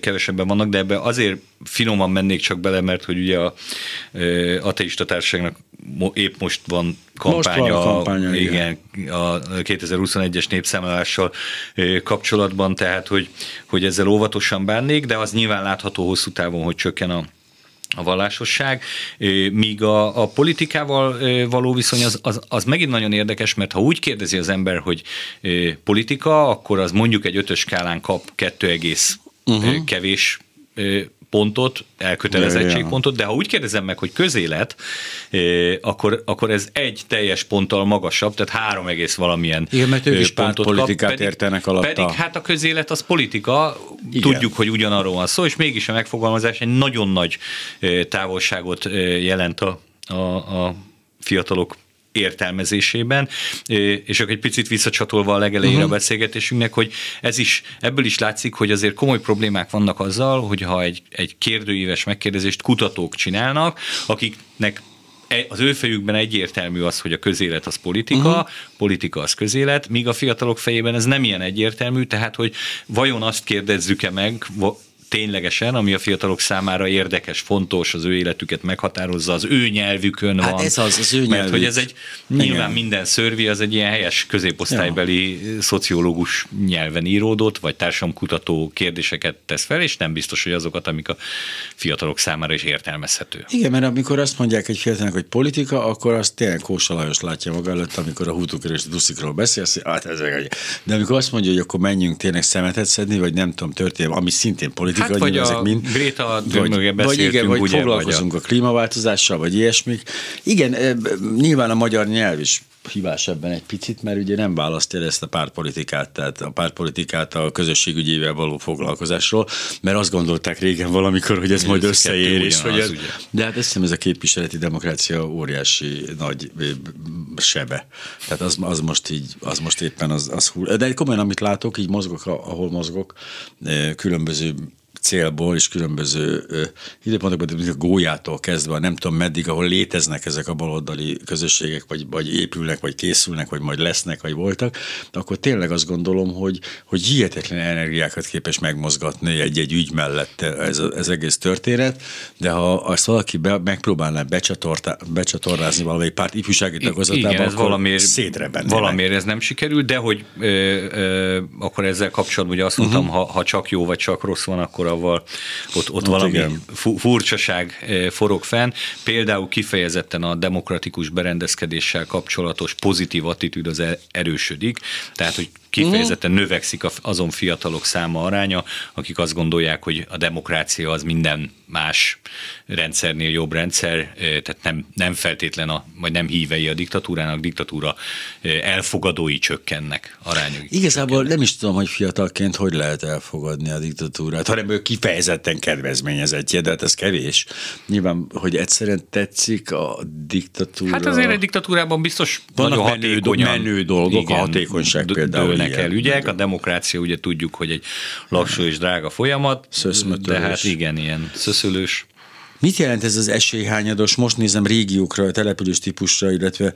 kevesebben vannak, de ebbe azért finoman mennék csak bele, mert hogy ugye a ateista társaságnak épp most van kampánya, most van kampánya igen, igen, a 2021-es népszámlálással kapcsolatban, tehát hogy, hogy ezzel óvatosan bánnék, de az nyilván látható hosszú távon, hogy csökken a a vallásosság, míg a, a politikával való viszony az, az, az megint nagyon érdekes, mert ha úgy kérdezi az ember, hogy politika, akkor az mondjuk egy ötös skálán kap 2, uh-huh. kevés pontot, elkötelezettségpontot, de ha úgy kérdezem meg, hogy közélet, akkor, akkor ez egy teljes ponttal magasabb, tehát három egész valamilyen Igen, mert ők is politikát pedig, értenek alatta. Pedig hát a közélet az politika, Igen. tudjuk, hogy ugyanarról van szó, és mégis a megfogalmazás egy nagyon nagy távolságot jelent a, a, a fiatalok értelmezésében, és akkor egy picit visszacsatolva a legelejére uh-huh. a beszélgetésünknek, hogy ez is, ebből is látszik, hogy azért komoly problémák vannak azzal, hogyha egy, egy kérdőíves megkérdezést kutatók csinálnak, akiknek e, az ő fejükben egyértelmű az, hogy a közélet az politika, uh-huh. politika az közélet, míg a fiatalok fejében ez nem ilyen egyértelmű, tehát hogy vajon azt kérdezzük-e meg, ténylegesen, ami a fiatalok számára érdekes, fontos, az ő életüket meghatározza, az ő nyelvükön hát van. ez az, az ő nyelvük. Mert hogy ez egy, nyilván Igen. minden szörvi, az egy ilyen helyes középosztálybeli ja. szociológus nyelven íródott, vagy társadalomkutató kérdéseket tesz fel, és nem biztos, hogy azokat, amik a fiatalok számára is értelmezhető. Igen, mert amikor azt mondják egy fiatalnak, hogy politika, akkor azt tényleg Kósa Lajos látja maga előtt, amikor a hútukról és a duszikról beszél, hát ezek, de amikor azt mondja, hogy akkor menjünk tényleg szemetet szedni, vagy nem tudom, történelmi, ami szintén politika, hát vagy, vagy ezek mind. Greta vagy, vagy igen, vagy ugye, foglalkozunk vagy a... a klímaváltozással, vagy ilyesmik. Igen, nyilván a magyar nyelv is hibás ebben egy picit, mert ugye nem választja ezt a pártpolitikát, tehát a pártpolitikát a közösségügyével való foglalkozásról, mert azt gondolták régen valamikor, hogy ez majd összeér, és hogy ez, de hát ezt ez a képviseleti demokrácia óriási nagy sebe. Tehát az, az most így, az most éppen az, az hull. De komolyan, amit látok, így mozgok, ahol mozgok, különböző célból és különböző időpontokban, mint a gólyától kezdve, nem tudom meddig, ahol léteznek ezek a baloldali közösségek, vagy, vagy épülnek, vagy készülnek, vagy majd lesznek, vagy voltak, akkor tényleg azt gondolom, hogy, hogy hihetetlen energiákat képes megmozgatni egy-egy ügy mellett ez, ez egész történet, de ha azt valaki be, megpróbálná becsatornázni valamelyik párt ifjúsági tagozatába, ez valamiért, valamiért ez nem sikerül, de hogy ö, ö, akkor ezzel kapcsolatban ugye azt mondtam, uh-huh. ha, ha csak jó vagy csak rossz van, akkor avval ott, ott valami igen. furcsaság eh, forog fenn. Például kifejezetten a demokratikus berendezkedéssel kapcsolatos pozitív attitűd az erősödik, tehát hogy kifejezetten uh-huh. növekszik azon fiatalok száma aránya, akik azt gondolják, hogy a demokrácia az minden más rendszernél jobb rendszer, tehát nem, nem feltétlen, a, vagy nem hívei a diktatúrának, diktatúra elfogadói csökkennek arányok. Igazából csökkennek. nem is tudom, hogy fiatalként hogy lehet elfogadni a diktatúrát, hanem ő kifejezetten kedvezményezettje, de hát ez kevés. Nyilván, hogy egyszerűen tetszik a diktatúra. Hát azért egy diktatúrában biztos vannak menő, menő dolgok, igen, a hatékonyság például dőlnek el ügyek, a demokrácia ugye tudjuk, hogy egy lassú és drága folyamat, de hát igen, ilyen szöszölős. Mit jelent ez az esélyhányados? Most nézem régiókra, település típusra, illetve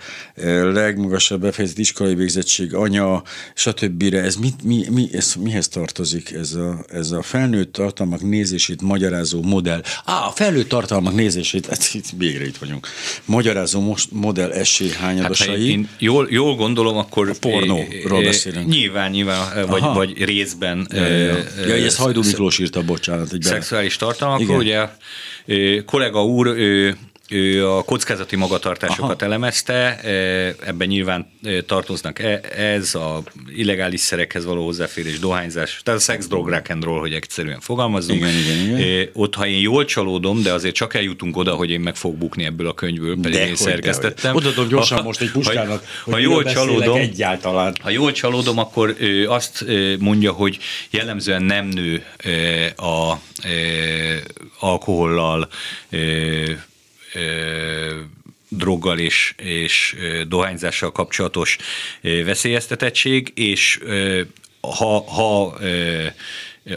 legmagasabb befejezett iskolai végzettség, anya, stb. Ez, mit, mi, mi, ez mihez tartozik ez a, ez a felnőtt tartalmak nézését magyarázó modell? Á, a felnőtt tartalmak nézését, hát itt végre itt vagyunk. Magyarázó most modell esélyhányadosai. Hát, én jól, jól gondolom, akkor... A pornóról beszélünk. Nyilván, nyilván, vagy, vagy részben. Ja, ja, ja. ja ez Hajdú Miklós írta, bocsánat. Egy szexuális tartalmakról, ugye kollega úr, ő a kockázati magatartásokat Aha. elemezte, ebben nyilván tartoznak e, ez, a illegális szerekhez való hozzáférés, dohányzás, tehát a sex, drog, rock and roll, hogy egyszerűen fogalmazunk. Igen, igen, igen. Ott, ha én jól csalódom, de azért csak eljutunk oda, hogy én meg fog bukni ebből a könyvből, pedig de, én szerkesztettem. Odaadom gyorsan ha, most egy puskának, ha, ha jól csalódom, egyáltalán. Ha jól csalódom, akkor azt mondja, hogy jellemzően nem nő a alkohollal, droggal és, és dohányzással kapcsolatos veszélyeztetettség, és ha, ha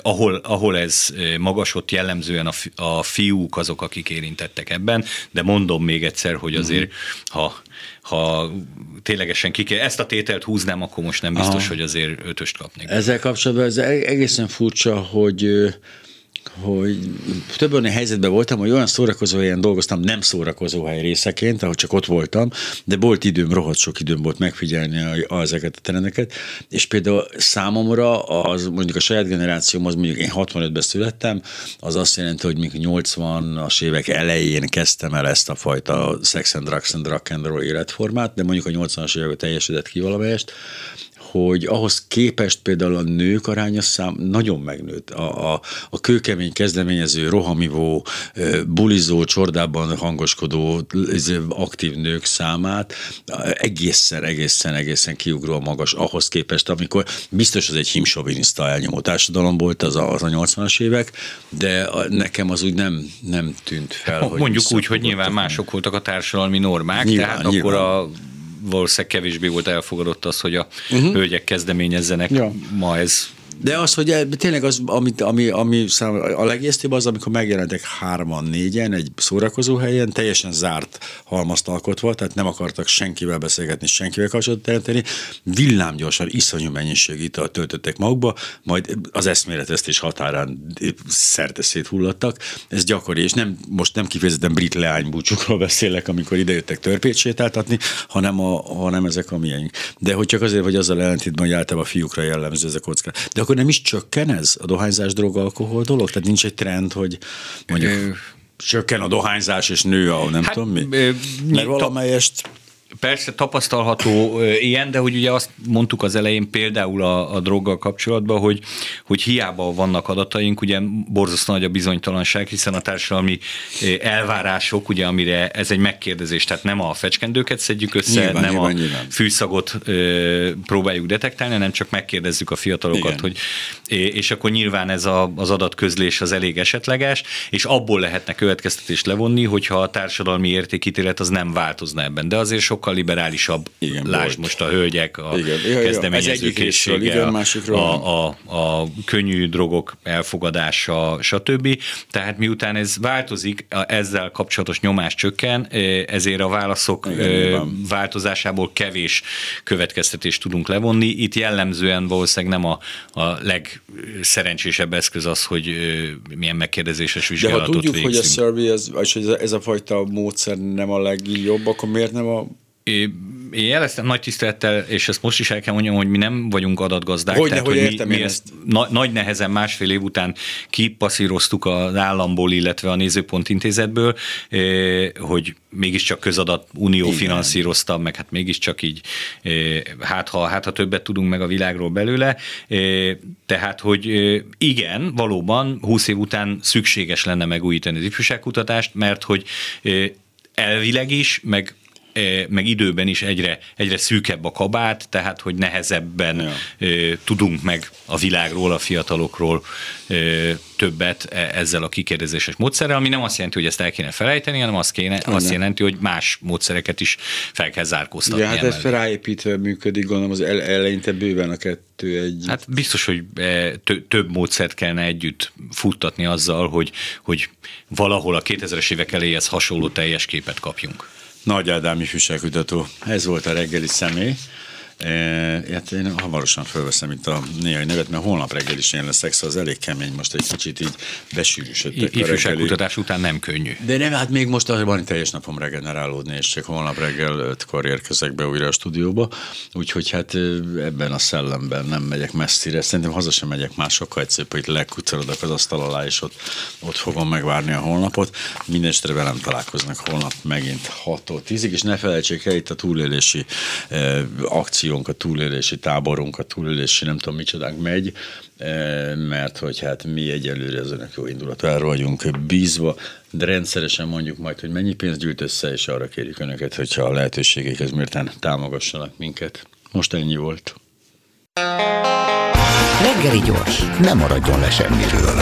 ahol, ahol ez magas, ott jellemzően a, a fiúk azok, akik érintettek ebben, de mondom még egyszer, hogy azért, uh-huh. ha, ha ténylegesen ki ezt a tételt húznám, akkor most nem biztos, Aha. hogy azért ötöst kapnék. Ezzel kapcsolatban ez egészen furcsa, hogy hogy több olyan helyzetben voltam, hogy olyan szórakozó helyen dolgoztam, nem szórakozó hely részeként, ahol csak ott voltam, de volt időm, rohadt sok időm volt megfigyelni ezeket a trendeket, és például számomra az mondjuk a saját generációm, az mondjuk én 65-ben születtem, az azt jelenti, hogy még 80-as évek elején kezdtem el ezt a fajta sex and drugs and rock and roll életformát, de mondjuk a 80-as években teljesedett ki valamelyest, hogy ahhoz képest például a nők aránya szám nagyon megnőtt. A, a, a kőkemény kezdeményező, rohamivó, bulizó, csordában hangoskodó, aktív nők számát egészen, egészen, egészen kiugróan magas ahhoz képest, amikor biztos az egy himsoviniszta elnyomó társadalom volt az a, az a 80-as évek, de nekem az úgy nem, nem tűnt fel. Hogy Mondjuk úgy, hogy nyilván mások voltak a társadalmi normák, nyilván, tehát nyilván. akkor a valószínűleg kevésbé volt elfogadott az, hogy a uh-huh. hölgyek kezdeményezzenek. Ja. Ma ez de az, hogy tényleg az, ami, ami, ami a legésztébb az, amikor megjelentek hárman, négyen egy szórakozó helyen, teljesen zárt halmazt alkotva, tehát nem akartak senkivel beszélgetni, senkivel kapcsolatot teremteni, villámgyorsan, iszonyú mennyiségű italt töltöttek magukba, majd az eszméletvesztés határán szerte széthullattak. Ez gyakori, és nem, most nem kifejezetten brit leánybúcsukról beszélek, amikor idejöttek törpét sétáltatni, hanem, a, hanem ezek a miénk. De hogy csak azért, hogy azzal ellentétben, hogy általában a fiúkra jellemző ez a kocka. De akkor nem is csökken ez a dohányzás, drog, alkohol dolog? Tehát nincs egy trend, hogy mondjuk ö... csökken a dohányzás és nő a nem hát, tudom mi? Mert valamelyest Persze tapasztalható ilyen, de hogy ugye azt mondtuk az elején például a, a droggal kapcsolatban, hogy, hogy hiába vannak adataink, ugye borzasztó nagy a bizonytalanság, hiszen a társadalmi elvárások, ugye amire ez egy megkérdezés, tehát nem a fecskendőket szedjük össze, nyilván, nem nyilván, a nyilván. fűszagot ö, próbáljuk detektálni, hanem csak megkérdezzük a fiatalokat, Igen. hogy és akkor nyilván ez a, az adatközlés az elég esetleges, és abból lehetne következtetést levonni, hogyha a társadalmi értékítélet az nem változna ebben. De azért sok sokkal liberálisabb, igen, lásd volt. most a hölgyek, a igen. kezdeményezőkészsége, a, a, a könnyű drogok elfogadása, stb. Tehát miután ez változik, ezzel kapcsolatos nyomás csökken, ezért a válaszok igen, változásából kevés következtetést tudunk levonni. Itt jellemzően valószínűleg nem a, a legszerencsésebb eszköz az, hogy milyen megkérdezéses vizsgálatot De ha tudjuk, végzünk. hogy a survey, ez, és a, ez a fajta módszer nem a legjobb, akkor miért nem a én jeleztem nagy tisztelettel, és ezt most is el kell mondjam, hogy mi nem vagyunk adatgazdák. Hogy tehát, hogy hogy értem mi, mi ezt na, nagy nehezen másfél év után kipasszíroztuk az államból, illetve a Nézőpont Intézetből, eh, hogy mégiscsak közadat unió Igen. finanszírozta, meg hát mégiscsak így, eh, hát ha, hát ha többet tudunk meg a világról belőle. Eh, tehát, hogy igen, valóban 20 év után szükséges lenne megújítani az ifjúságkutatást, mert hogy elvileg is, meg meg időben is egyre, egyre szűkebb a kabát, tehát hogy nehezebben ja. tudunk meg a világról, a fiatalokról többet e, ezzel a kikérdezéses módszerrel, ami nem azt jelenti, hogy ezt el kéne felejteni, hanem azt, kéne, azt jelenti, hogy más módszereket is fel kell zárkóztatni. Ja, hát ez ráépítve működik, gondolom az eleinte bőven a kettő egy. Hát biztos, hogy e, több módszert kellene együtt futtatni azzal, hogy, hogy valahol a 2000-es évek eléhez hasonló teljes képet kapjunk. Nagy Ádám ifjúságkutató, ez volt a reggeli személy. E, hát én hamarosan felveszem itt a néhány nevet, mert holnap reggel is én leszek, szóval az elég kemény, most egy kicsit így besűrűsödtek Ifjúságkutatás után nem könnyű. De nem, hát még most van egy teljes napom regenerálódni, és csak holnap reggel ötkor érkezek be újra a stúdióba, úgyhogy hát ebben a szellemben nem megyek messzire. Szerintem haza sem megyek már sokkal egyszerűbb, hogy lekucorodok az asztal alá, és ott, ott fogom megvárni a holnapot. Mindenesetre velem találkoznak holnap megint 6-tól 10-ig, és ne felejtsék el itt a túlélési eh, akció missziónk, a túlélési táborunk, a túlélési nem tudom micsodánk megy, eh, mert hogy hát mi egyelőre az önök jó indulatára vagyunk bízva, de rendszeresen mondjuk majd, hogy mennyi pénzt gyűjt össze, és arra kérjük önöket, hogyha a lehetőségekhez mérten támogassanak minket. Most ennyi volt. Reggeli gyors, nem maradjon le semmiről.